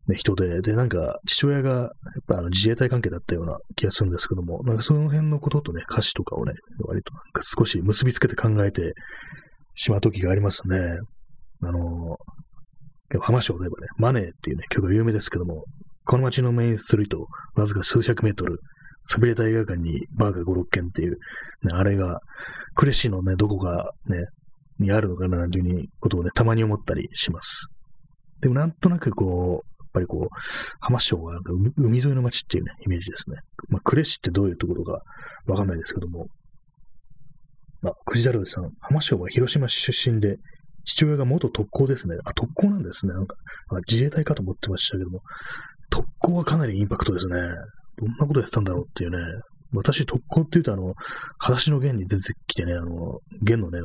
ね、人で、で、なんか、父親が、やっぱあの自衛隊関係だったような気がするんですけども、なんかその辺のこととね、歌詞とかをね、割となんか少し結びつけて考えてしまう時がありますね。あの、浜省で言えばね、マネーっていうね、曲が有名ですけども、この街のメインストリート、わずか数百メートル、潰れた映画館にバーが5、6軒っていう、ね、あれが、クレシーのね、どこかね、にあるのかな、というふうにことをね、たまに思ったりします。でもなんとなくこう、ぱりこう、浜松は海沿いの町っていうね、イメージですね。まあ、呉市ってどういうところかわかんないですけども、あ、くじ太郎さん、浜松は広島出身で、父親が元特攻ですね。あ、特攻なんですね。なんか、自衛隊かと思ってましたけども、特攻はかなりインパクトですね。どんなことやってたんだろうっていうね。私、特攻って言うと、あの、裸足の弦に出てきてね、あの、弦のね、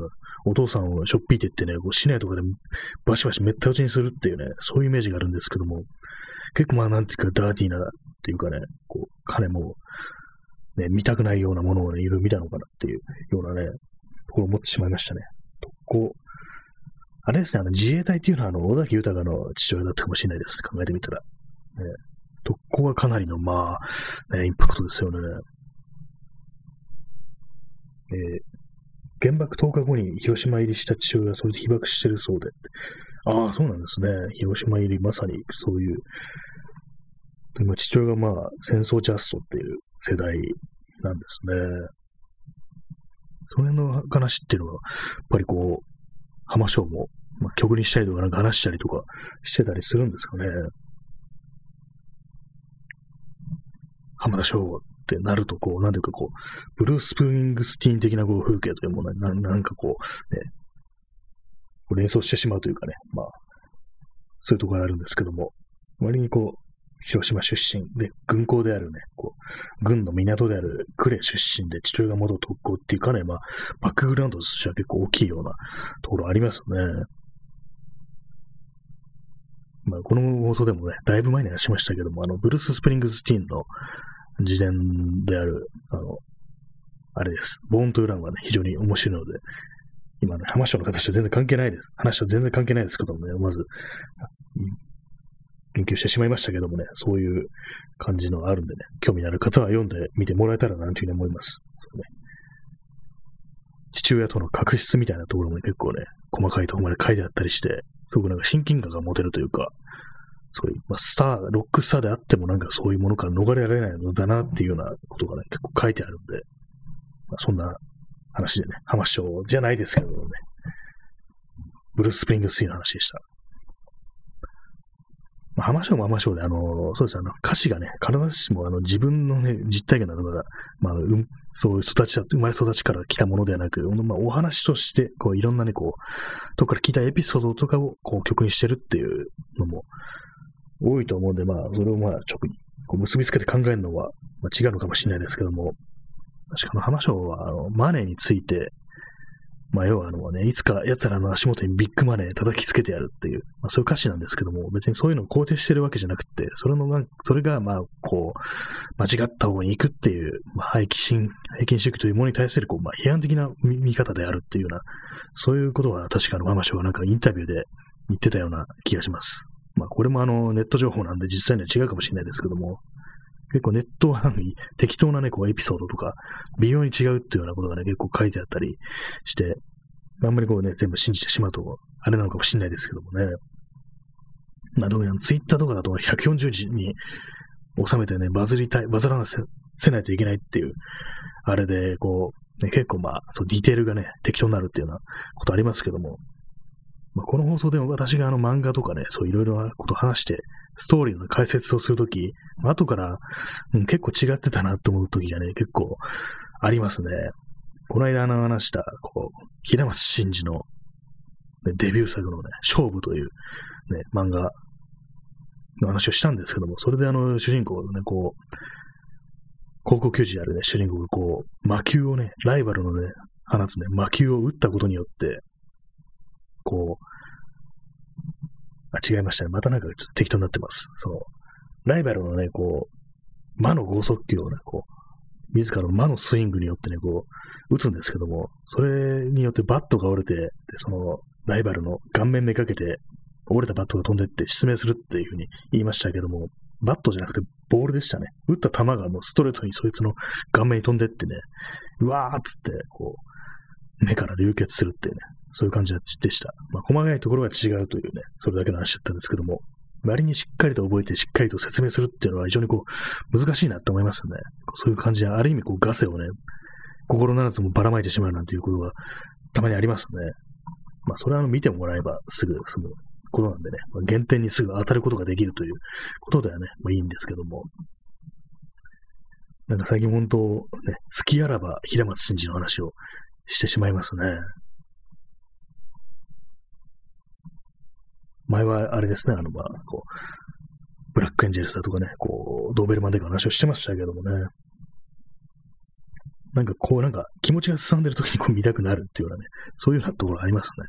お父さんをしょっぴいてってね、こう市内とかでバシバシめった打ちにするっていうね、そういうイメージがあるんですけども、結構まあなんていうかダーティーなっていうかね、こう、金も、ね、見たくないようなものをね、いろいろ見たのかなっていうようなね、ところを思ってしまいましたね。特攻。あれですね、あの自衛隊っていうのはあの、小崎豊の父親だったかもしれないです。考えてみたら。ね、特攻はかなりの、まあ、ね、インパクトですよね。えー、原爆10日後に広島入りした父親がそれで被爆してるそうで。ああ、そうなんですね。広島入り、まさにそういう。今、父親がまあ、戦争ジャストっていう世代なんですね。その辺の話っていうのは、やっぱりこう、浜章も、まあ、曲にしたりとか、なんか話したりとかしてたりするんですかね。浜田省吾っってなると、こう、なんていうかこう、ブルース・プリングスティーン的なこう風景というものにななんかこう、ね、こう連想してしまうというかね、まあ、そういうところがあるんですけども、割にこう、広島出身で、軍港であるね、こう、軍の港である呉出身で、父親が元特攻っていうかね、まあ、バックグラウンドとしては結構大きいようなところありますよね。まあ、この放送でもね、だいぶ前に話しましたけども、あの、ブルース・スプリングスティーンの自伝である、あの、あれです。ボーントゥーランはね、非常に面白いので、今ね、浜省の形は全然関係ないです。話は全然関係ないですけどもね、まず、研究してしまいましたけどもね、そういう感じのあるんでね、興味のある方は読んでみてもらえたらなというふうに思います。そうね、父親との確執みたいなところも、結構ね、細かいところまで書いてあったりして、すごくなんか親近感が持てるというか、そういう、まあ、スター、ロックスターであってもなんかそういうものから逃れられないのだなっていうようなことがね、結構書いてあるんで、まあ、そんな話でね、浜市長じゃないですけどね、ブルース・スプリングスティーの話でした。まあ、浜章も浜章で、あの、そうですあの、歌詞がね、必ずしもあの自分のね、実体験などが、まあ、うん、そういう育ちだ、生まれ育ちから来たものではなく、まあ、お話として、こう、いろんなね、こう、とこから聞いたエピソードとかを、こう、曲にしてるっていうのも、多いと思うんで、まあ、それをまあ、直に、こう、結びつけて考えるのは、まあ、違うのかもしれないですけども、確かの浜章は、あの、マネーについて、まあ、要はあのね、いつか奴らの足元にビッグマネー叩きつけてやるっていう、まあ、そういう歌詞なんですけども、別にそういうのを肯定してるわけじゃなくて、それの、それが、まあ、こう、間違った方に行くっていう、まあ、廃棄心、平均主義というものに対する、こう、まあ、批判的な見方であるっていうような、そういうことは確かのママショーがなんかインタビューで言ってたような気がします。まあ、これもあの、ネット情報なんで実際には違うかもしれないですけども、結構ネットは適当なね、こうエピソードとか、微妙に違うっていうようなことがね、結構書いてあったりして、あんまりこうね、全部信じてしまうと、あれなのかもしれないですけどもね。まあ、どうやらツイッターとかだと140字に収めてね、バズりたい、バズらせないといけないっていう、あれで、こう、ね、結構まあ、そう、ディテールがね、適当になるっていうようなことありますけども、まあ、この放送でも私があの漫画とかね、そういろいろなこと話して、ストーリーの解説をするとき、後から、うん、結構違ってたなと思うときがね、結構ありますね。この間の話した、こう、平松真二の、ね、デビュー作のね、勝負という、ね、漫画の話をしたんですけども、それであの、主人公のね、こう、高校球児であるね、主人公がこう、魔球をね、ライバルのね、放つね、魔球を打ったことによって、こう、あ、違いましたね。またなんかちょっと適当になってます。その、ライバルのね、こう、魔の剛速球をね、こう、自らの魔のスイングによってね、こう、打つんですけども、それによってバットが折れて、で、その、ライバルの顔面めかけて、折れたバットが飛んでって失明するっていうふうに言いましたけども、バットじゃなくてボールでしたね。打った球がもうストレートにそいつの顔面に飛んでってね、うわーっつって、こう、目から流血するっていうね、そういう感じでした。まあ、細かいところが違うというね、それだけの話だったんですけども、割にしっかりと覚えてしっかりと説明するっていうのは非常にこう、難しいなと思いますよね。そういう感じで、ある意味こう、ガセをね、心ならずもばらまいてしまうなんていうことがたまにありますね。まあ、それはあの見てもらえばすぐ済むことなんでね、まあ、原点にすぐ当たることができるということではね、まあいいんですけども。なんか最近本当、ね、好きあらば平松真二の話をしてしまいますね。前はあれですね、あの、まあ、こう、ブラックエンジェルスだとかね、こう、ドーベルマンでか話をしてましたけどもね。なんかこう、なんか気持ちがすさんでる時にこう見たくなるっていうようなね、そういうようなところありますね。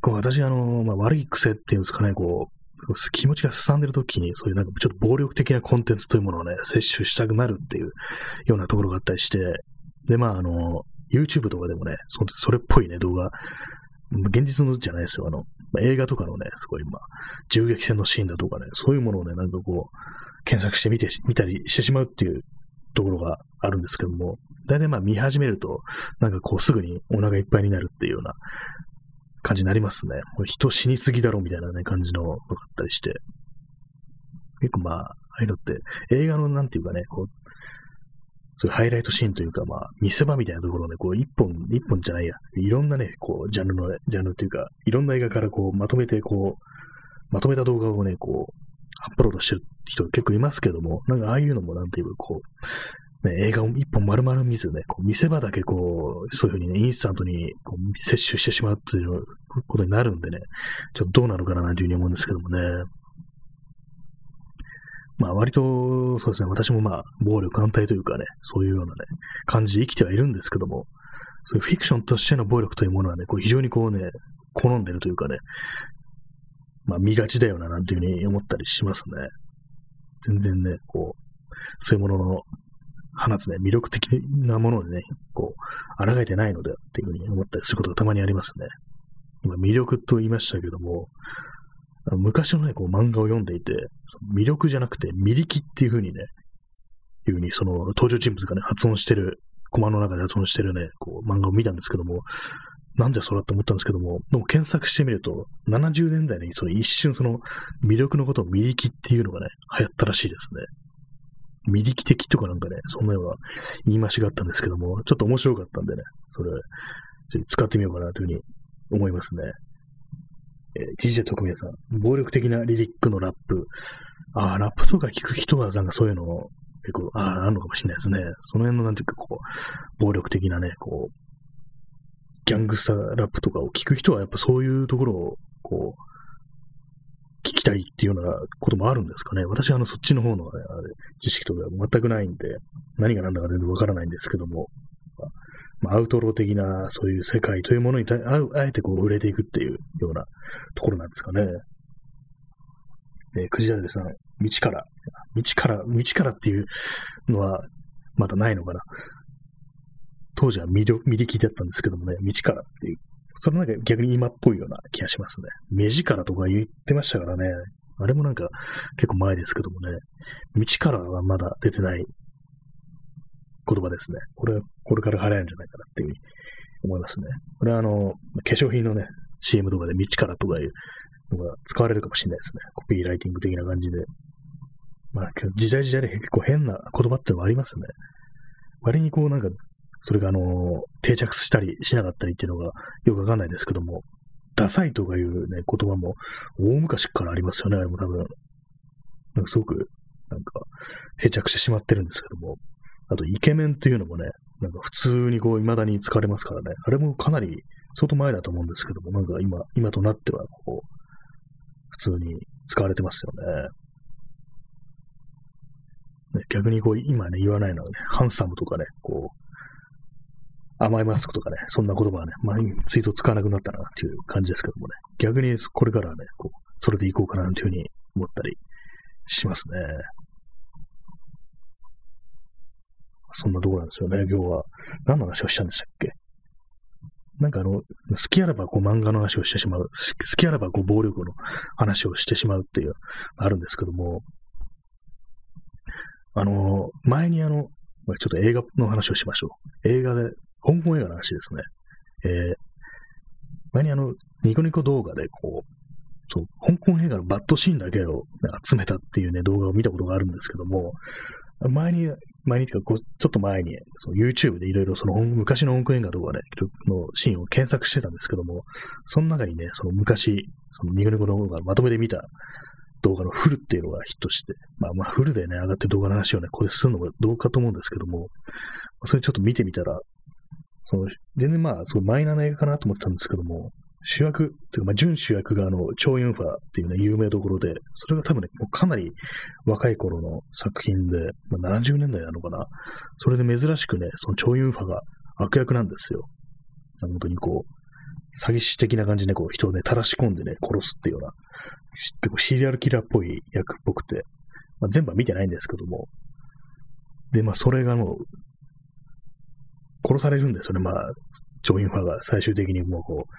こう私、あの、まあ、悪い癖っていうんですかね、こう、気持ちがすさんでる時に、そういうなんかちょっと暴力的なコンテンツというものをね、摂取したくなるっていうようなところがあったりして、で、まあ、あの、YouTube とかでもね、そそれっぽいね、動画、現実のじゃないですよ。あの、まあ、映画とかのね、すごい、まあ、銃撃戦のシーンだとかね、そういうものをね、なんかこう、検索してみて、見たりしてしまうっていうところがあるんですけども、大体まあ見始めると、なんかこうすぐにお腹いっぱいになるっていうような感じになりますね。もう人死にすぎだろみたいなね、感じののがあったりして。結構まあ、ああいうのって映画のなんていうかね、こう、そういうハイライトシーンというか、まあ、見せ場みたいなところで、こう、一本、一本じゃないや、いろんなね、こう、ジャンルの、ジャンルっていうか、いろんな映画からこう、まとめて、こう、まとめた動画をね、こう、アップロードしてる人結構いますけども、なんかああいうのもなんていうか、こう、ね、映画を一本丸々見ずね、こう見せ場だけこう、そういうふうにね、インスタントにこう摂取してしまうということになるんでね、ちょっとどうなのかななんていうふうに思うんですけどもね。まあ割と、そうですね、私もまあ、暴力反対というかね、そういうようなね、感じで生きてはいるんですけども、そういうフィクションとしての暴力というものはね、こう非常にこうね、好んでるというかね、まあ見がちだよな、なんていうふうに思ったりしますね。全然ね、こう、そういうものの放つね、魅力的なものにね、こう、抗えてないのでっていうふうに思ったりすることがたまにありますね。今、魅力と言いましたけども、昔のね、こう漫画を読んでいて、魅力じゃなくて、魅力っていう風にね、いう風にその登場人物がね、発音してる、コマの中で発音してるね、こう漫画を見たんですけども、なんじゃそらって思ったんですけども、でも検索してみると、70年代にその一瞬その魅力のことを魅力っていうのがね、流行ったらしいですね。魅力的とかなんかね、そんなような言い回しがあったんですけども、ちょっと面白かったんでね、それ、使ってみようかなというふうに思いますね。えー、DJ 特命さん、暴力的なリリックのラップ。ああ、ラップとか聞く人はなんかそういうの結構、ああ、あるのかもしれないですね。その辺のなんていうかこう、暴力的なね、こう、ギャングスターラップとかを聞く人はやっぱそういうところを、こう、聞きたいっていうようなこともあるんですかね。私はあの、そっちの方の、ね、知識とか全くないんで、何が何だか全然わからないんですけども、アウトロー的なそういう世界というものにあえてこう触れていくっていうようなところなんですかね。えー、くじだれさん、道から、道から、道からっていうのはまだないのかな。当時は魅力、魅力だったんですけどもね、道からっていう。それなんか逆に今っぽいような気がしますね。目力とか言ってましたからね。あれもなんか結構前ですけどもね。道からはまだ出てない言葉ですね。これ、これから流行るんじゃないかなっていうふうに思いますね。これはあの、化粧品のね、CM とかで道からとかいうのが使われるかもしれないですね。コピーライティング的な感じで。まあ、時代時代で結構変な言葉っていうのもありますね。割にこうなんか、それがあの、定着したりしなかったりっていうのがよくわかんないですけども、ダサいとかいうね、言葉も大昔からありますよね、あれも多分。なんかすごく、なんか定着してしまってるんですけども、あとイケメンっていうのもね、なんか普通にこう未だに使われますからね、あれもかなり相当前だと思うんですけども、なんか今、今となってはこう、普通に使われてますよね。ね逆にこう、今ね、言わないのはね、ハンサムとかね、こう、甘いマスクとかね、そんな言葉はね、まあ、ツイート使わなくなったなっていう感じですけどもね、逆にこれからはね、こう、それでいこうかなというふうに思ったりしますね。そんなところなんですよね、今日は。何の話をしたんでしたっけ？なんかあの、好きあらばこう漫画の話をしてしまう、好きあらばこう暴力の話をしてしまうっていう、あるんですけども、あの、前にあの、ちょっと映画の話をしましょう。映画で、香港映画の話ですね。えー、前にあの、ニコニコ動画でこう、そう、香港映画のバッドシーンだけを集めたっていうね、動画を見たことがあるんですけども、前に、前にというか、ちょっと前に、その YouTube でいろいろその昔の音楽映画とかね、のシーンを検索してたんですけども、その中にね、その昔、そのニコニコの動画まとめて見た動画のフルっていうのがヒットして、まあまあフルでね、上がって動画の話をね、これするのがどうかと思うんですけども、それちょっと見てみたら、その、全然まあ、すごいマイナーな映画かなと思ってたんですけども、主役、っていうか、まあ、準主役があの、チョ・ユンファっていうね、有名どころで、それが多分ね、もうかなり若い頃の作品で、まあ、70年代なのかな。それで珍しくね、そのチョ・ユンファが悪役なんですよ。本当にこう、詐欺師的な感じで、こう、人をね、垂らし込んでね、殺すっていうような、結構シリアルキラーっぽい役っぽくて、まあ、全部は見てないんですけども、で、まあ、それがもう、殺されるんですよね、まあ、チョ・ユンファが最終的にもうこう、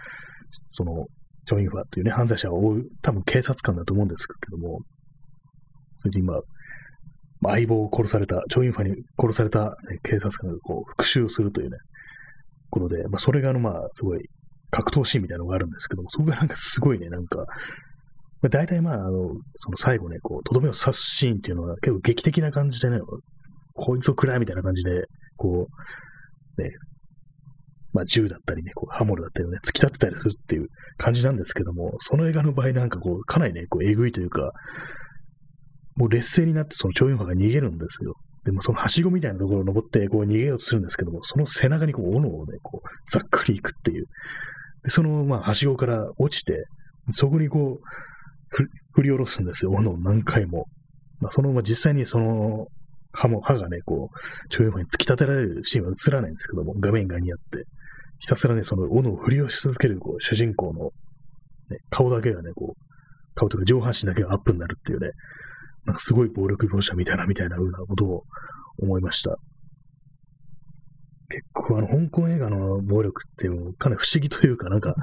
その、チョインファっていうね、犯罪者を追う、多分警察官だと思うんですけども、それで今、相棒を殺された、チョインファに殺された、ね、警察官がこう復讐するというね、ことで、まあ、それがあの、まあ、すごい、格闘シーンみたいなのがあるんですけども、そこがなんかすごいね、なんか、まあ、大体まあ、あの、その最後ね、こう、とどめを刺すシーンっていうのは結構劇的な感じでね、こいつを食らいみたいな感じで、こう、ね、まあ、銃だったりね、こう、刃物だったりね、突き立てたりするっていう感じなんですけども、その映画の場合なんかこう、かなりね、こう、えぐいというか、もう劣勢になってその超音波が逃げるんですよ。でもそのはしごみたいなところを登ってこう逃げようとするんですけども、その背中にこう斧をね、こうざっくりいくっていう。で、そのまあはしごから落ちて、そこにこう、振り下ろすんですよ、斧を何回も。まあ、そのまま実際にその刃も、刃がね、こう、超音波に突き立てられるシーンは映らないんですけども、画面外にあって。ひたすらね、その斧を振りをし続けるこう主人公の、ね、顔だけがね、こう、顔とか上半身だけがアップになるっていうね、なんかすごい暴力描写みたいな、みたいな風なことを思いました。結構あの、香港映画の暴力っていうかなり不思議というか、なんか、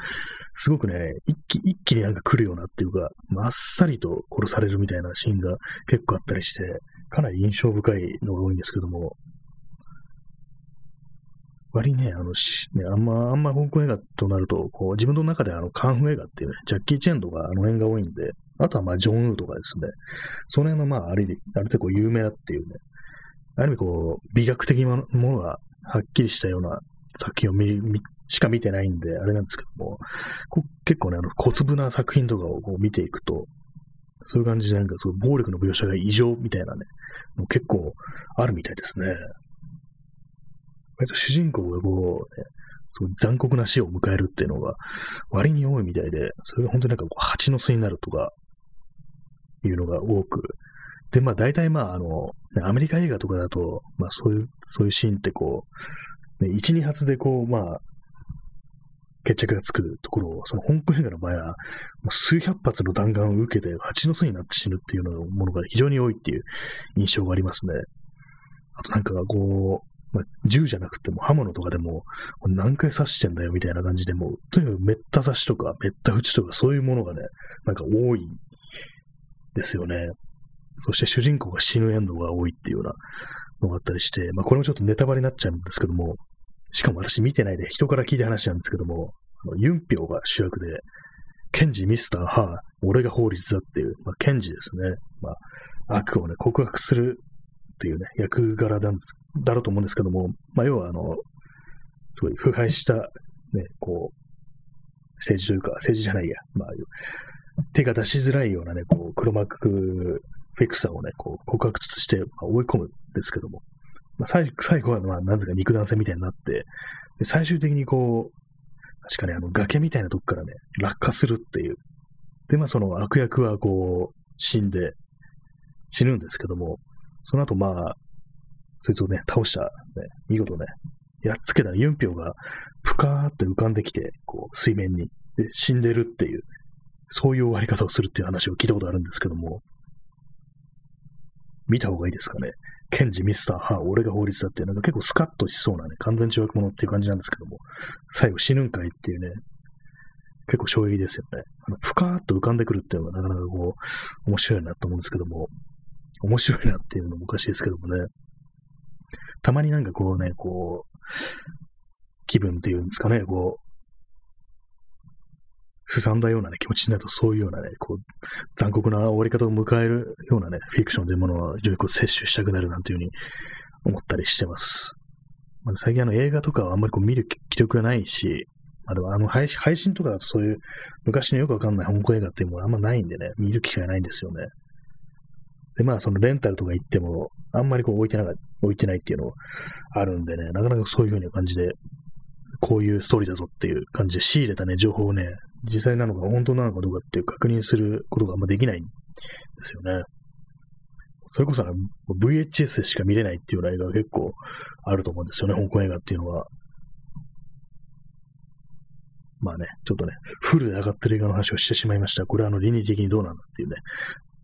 すごくね、一気、一気になんか来るようなっていうか、あっさりと殺されるみたいなシーンが結構あったりして、かなり印象深いのが多いんですけども、割にね、あの、し、ね、あんま、あんま香港映画となると、こう、自分の中であの、カンフー映画っていうね、ジャッキー・チェンとかあの辺が多いんで、あとはまあ、ジョン・ウーとかですね、その辺のまあ、ある意味、ある程度、有名だっていうね、ある意味こう、美学的なものがはっきりしたような作品を見、しか見てないんで、あれなんですけども、結構ね、あの、小粒な作品とかをこう見ていくと、そういう感じでなんか、そう暴力の描写が異常みたいなね、もう結構あるみたいですね。割と主人公がこう、ね、すごい残酷な死を迎えるっていうのが割に多いみたいで、それが本当になんかこう蜂の巣になるとか、いうのが多く、で、まあ大体まああの、アメリカ映画とかだと、まあそういう、そういうシーンってこう、ね、1、2発でこう、まあ、決着がつくところを、その香港映画の場合は、数百発の弾丸を受けて蜂の巣になって死ぬっていうのものが非常に多いっていう印象がありますね。あとなんかこう、まあ、銃じゃなくても刃物とかでも何回刺してんだよみたいな感じでもう、とにかくめった刺しとかめった打ちとかそういうものがね、なんか多いですよね。そして主人公が死ぬエンドが多いっていうようなのがあったりして、まあこれもちょっとネタバレになっちゃうんですけども、しかも私見てないで人から聞いた話なんですけども、あのユンピョウが主役で、ケンジ、ミスター、ハー、俺が法律だっていう、まあ、ケンジですね。まあ、悪をね、告白するっていうね、役柄なんですだろうと思うんですけども、まあ、要は、あの、すごい腐敗した、ね、こう、政治というか、政治じゃないや、まあ、手が出しづらいようなね、こう、黒幕フィクサーをね、こう、告白して、まあ、追い込むんですけども、まあ、最最後は、まあ、なぜか肉弾戦みたいになって、で最終的にこう、確かにあの、崖みたいなとこからね、落下するっていう。で、まあ、その悪役はこう、死んで、死ぬんですけども、その後、まあ、そいつをね、倒した、ね、見事ね、やっつけたユンピョウが、ぷかーって浮かんできて、こう、水面に、で、死んでるっていう、そういう終わり方をするっていう話を聞いたことあるんですけども、見た方がいいですかね。ケンジ、ミスター、ハー、俺が法律だって、なんか結構スカッとしそうなね、完全懲悪者っていう感じなんですけども、最後死ぬんかいっていうね、結構衝撃ですよね。あの、ぷかーっと浮かんでくるっていうのがなかなかこう、面白いなと思うんですけども、面白いなっていうのもおかしいですけどもね、たまになんかこうね、こう、気分っていうんですかね、こう、すさんだようなね、気持ちになると、そういうようなね、こう、残酷な終わり方を迎えるようなね、フィクションというものを非常にこう摂取したくなるなんていうふうに思ったりしてます。まあ、最近あの映画とかはあんまりこう見る気力がないし、まあでもあの配信とかそういう昔のよくわかんない香港映画っていうものあんまないんでね、見る機会ないんですよね。で、まあそのレンタルとか行っても、あんまりこう置いてなか置いてないっていうのあるんでね、なかなかそういう風な感じで、こういうストーリーだぞっていう感じで仕入れたね、情報をね、実際なのか本当なのかどうかっていう確認することがあんまできないんですよね。それこそ VHS しか見れないっていうような映画が結構あると思うんですよね、香港映画っていうのは。まあね、ちょっとね、フルで上がってる映画の話をしてしまいました。これはあの、倫理的にどうなんだっていうね、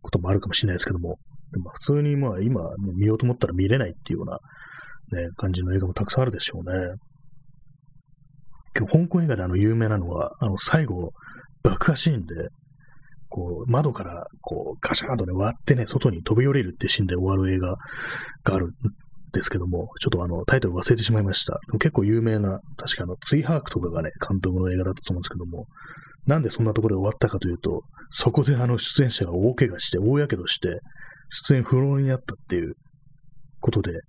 こともあるかもしれないですけども、でも普通にまあ今、ね、見ようと思ったら見れないっていうような、ね、感じの映画もたくさんあるでしょうね。今日、香港映画であの有名なのは、あの最後、爆破シーンで、こう、窓から、こう、ガシャーンとね、割ってね、外に飛び降りるっていうシーンで終わる映画があるんですけども、ちょっとあの、タイトル忘れてしまいました。結構有名な、確かあの、ツイハークとかがね、監督の映画だったと思うんですけども、なんでそんなところで終わったかというと、そこであの出演者が大怪我して、大やけどして、出演不能になったっていうことで、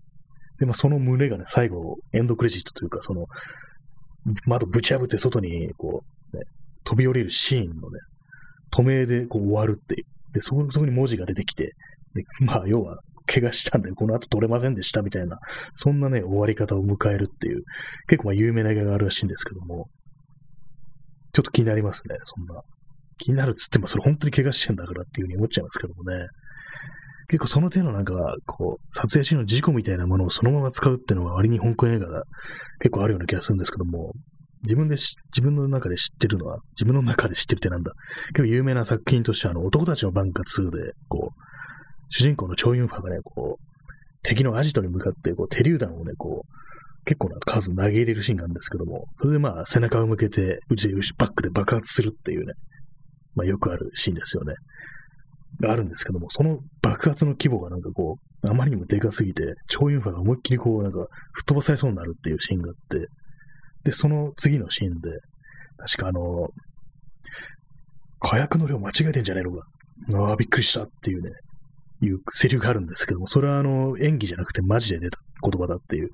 で、まあ、その胸がね、最後、エンドクレジットというか、その、窓ぶち破って外に、こう、ね、飛び降りるシーンのね、止めでこう終わるっていう。で、そこそこに文字が出てきて、でまあ、要は、怪我したんで、この後取れませんでしたみたいな、そんなね、終わり方を迎えるっていう、結構まあ有名な映画があるらしいんですけども、ちょっと気になりますね、そんな。気になるっつっても、それ本当に怪我してんだからっていうふうに思っちゃいますけどもね。結構その手のなんか、こう、撮影シーンの事故みたいなものをそのまま使うっていうのは割に香港映画が結構あるような気がするんですけども、自分で自分の中で知ってるのは、自分の中で知ってるってなんだ。結構有名な作品としてあの、男たちのバンカ2で、こう、主人公のチョウユンファがね、こう、敵のアジトに向かって、こう、手榴弾をね、こう、結構な数投げ入れるシーンがあるんですけども、それでまあ背中を向けて、うちでバックで爆発するっていうね、まあよくあるシーンですよね。があるんですけども、その爆発の規模がなんかこう、あまりにもでかすぎて、超ユンファが思いっきりこう、なんか吹っ飛ばされそうになるっていうシーンがあって、で、その次のシーンで、確かあの、火薬の量間違えてんじゃねえのか。ああ、びっくりしたっていうね、いうセリフがあるんですけども、それはあの、演技じゃなくてマジで出た言葉だっていう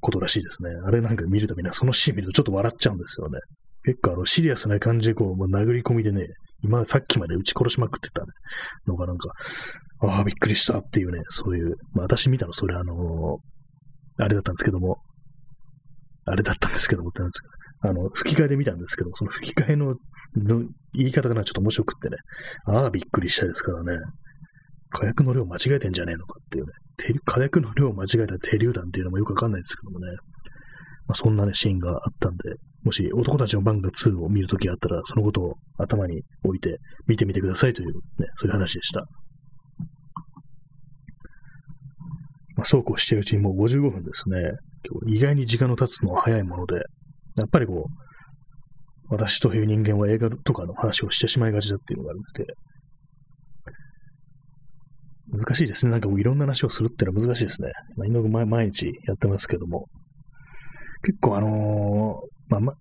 ことらしいですね。あれなんか見るたびにそのシーン見るとちょっと笑っちゃうんですよね。結構あの、シリアスな感じでこう、もう殴り込みでね、今、さっきまで撃ち殺しまくってたね。のがなんか、ああ、びっくりしたっていうね、そういう、まあ私見たのそれあのー、あれだったんですけども、あれだったんですけどもってなんですか。あの、吹き替えで見たんですけど、その吹き替えのの言い方がちょっと面白くってね、ああ、びっくりしたですからね、火薬の量間違えてんじゃねえのかっていうね、火薬の量を間違えた手榴弾っていうのもよくわかんないですけどもね、まあ、そんなね、シーンがあったんで、もし男たちの番が2を見るときがあったら、そのことを頭に置いて見てみてくださいというね、そういう話でした。まあ、そうこうしてるうちにもう55分ですね。意外に時間の経つのは早いもので、やっぱりこう、私という人間は映画とかの話をしてしまいがちだっていうのがあるので、難しいですね。なんかいろんな話をするっていうのは難しいですね。まあ、井上毎日やってますけども、結構あのー、まあ、ま、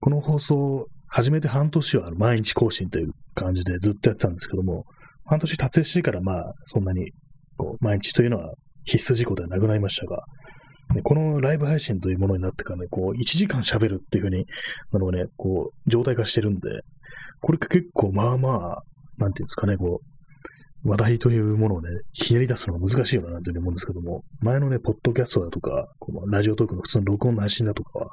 この放送、始めて半年は毎日更新という感じでずっとやってたんですけども、半年達成してからまあ、そんなに、こう、毎日というのは必須事項ではなくなりましたが、ね、このライブ配信というものになってからね、こう、1時間喋るっていうふうに、あのね、こう、状態化してるんで、これ結構まあまあ、なんていうんですかね、こう、話題というものをね、ひねり出すのが難しいよな、なんて思うんですけども、前のね、ポッドキャストだとか、このラジオトークの普通の録音の配信だとかは、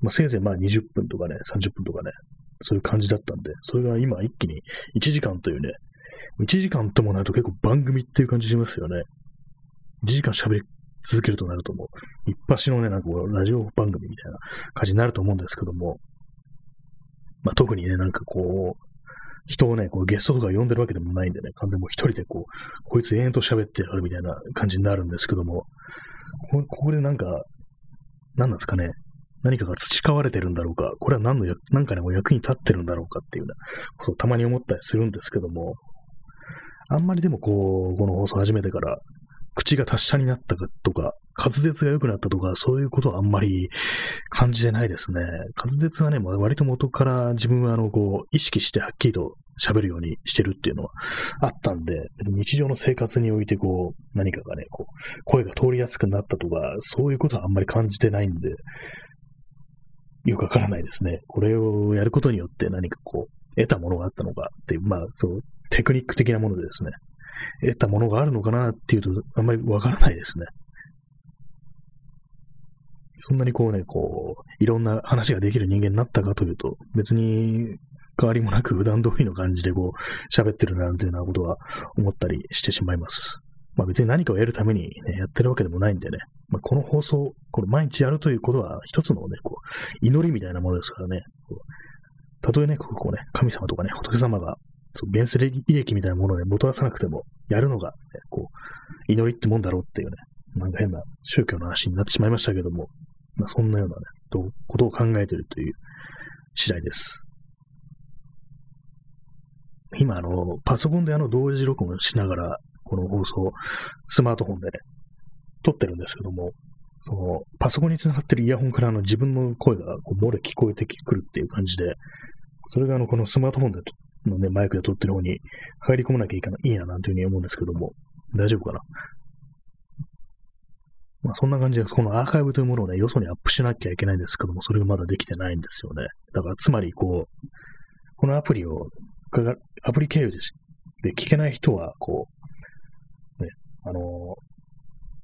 まあ、せいぜいまあ20分とかね、30分とかね、そういう感じだったんで、それが今一気に1時間というね、1時間ともなると結構番組っていう感じしますよね。1時間喋り続けるとなるともう、一発のね、なんかこう、ラジオ番組みたいな感じになると思うんですけども、まあ、特にね、なんかこう、人をね、こうゲストとか呼んでるわけでもないんでね、完全もう一人でこう、こいつ延々と喋ってやるみたいな感じになるんですけども、ここでなんか、何なんですかね、何かが培われてるんだろうか、これは何の何かでも役に立ってるんだろうかっていうようなことをたまに思ったりするんですけども、あんまりでもこう、この放送始めてから、口が達者になったとか、滑舌が良くなったとか、そういうことはあんまり感じてないですね。滑舌はね、割と元から自分はあの、こう、意識してはっきりと喋るようにしてるっていうのはあったんで、別に日常の生活においてこう、何かがね、こう、声が通りやすくなったとか、そういうことはあんまり感じてないんで、よくわからないですね。これをやることによって何かこう、得たものがあったのかっていう、まあ、そう、テクニック的なものでですね、得たものがあるのかなっていうと、あんまりわからないですね。そんなにこうね、こう、いろんな話ができる人間になったかというと、別に変わりもなく普段通りの感じでこう、喋ってるなんていうようなことは思ったりしてしまいます。まあ別に何かをやるために、ね、やってるわけでもないんでね、まあ、この放送、この毎日やるということは一つのね、こう、祈りみたいなものですからね、たとえね、こうね、神様とかね、仏様がそう原始利益みたいなものでもたらさなくても、やるのが、ね、こう、祈りってもんだろうっていうね、なんか変な宗教の話になってしまいましたけども、まあ、そんなようなね、ことを考えているという次第です。今、あの、パソコンであの、同時録音しながら、この放送、スマートフォンでね、撮ってるんですけども、その、パソコンにつながってるイヤホンからの自分の声がこう漏れ聞こえてくるっていう感じで、それがあの、このスマートフォンでのね、マイクで撮ってる方に入り込まなきゃいいかな、いいななんていうふうに思うんですけども、大丈夫かな？まあそんな感じで、このアーカイブというものをね、よそにアップしなきゃいけないんですけども、それがまだできてないんですよね。だからつまりこう、このアプリを、アプリ経由でで聞けない人は、こう、ね、あの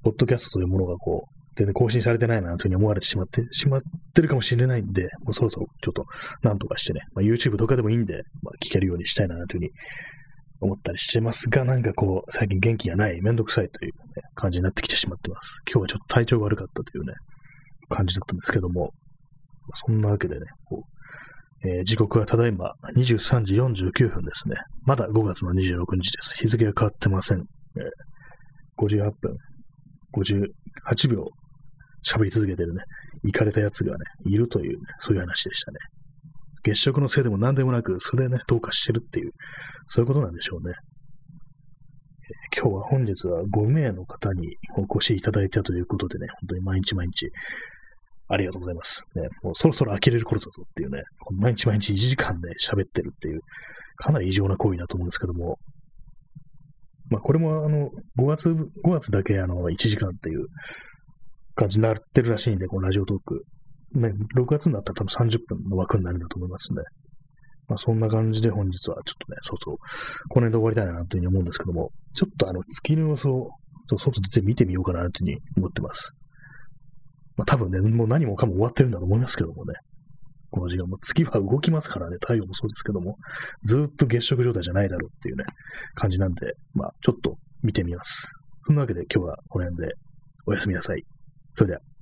ポッドキャストというものがこう、全然更新されてないなというふうに思われてしまって、しまってるかもしれないんで、もうそろそろちょっとなんとかしてね、まあ、YouTube とかでもいいんで、まあ、聞けるようにしたいなというふうに思ったりしてますが、なんかこう、最近元気がない、めんどくさいという、ね、感じになってきてしまってます。今日はちょっと体調悪かったというね、感じだったんですけども、そんなわけでね、こうえー、時刻はただいま23時49分ですね。まだ5月の26日です。日付が変わってません。えー、58分58秒喋り続けてるね、行かれたやつがね、いるという、ね、そういう話でしたね。月食のせいでも何でもなく素でね、どうかしてるっていう、そういうことなんでしょうね。今日は本日は5名の方にお越しいただいたということでね、本当に毎日毎日ありがとうございます。ね、もうそろそろ呆れる頃だぞっていうね、毎日毎日1時間で、ね、喋ってるっていう、かなり異常な行為だと思うんですけども、まあこれもあの、5月、5月だけあの、1時間っていう感じになってるらしいんで、このラジオトーク。ね、6月になったら多分30分の枠になるんだと思いますね。まあそんな感じで本日はちょっとね、そうそう、この辺で終わりたいなというふうに思うんですけども、ちょっとあの月の様子を外出て見てみようかなというふうに思ってます。まあ多分ね、もう何もかも終わってるんだと思いますけどもね。この時間も月は動きますからね、太陽もそうですけども、ずっと月食状態じゃないだろうっていうね、感じなんで、まあちょっと見てみます。そんなわけで今日はこの辺でおやすみなさい。それでは。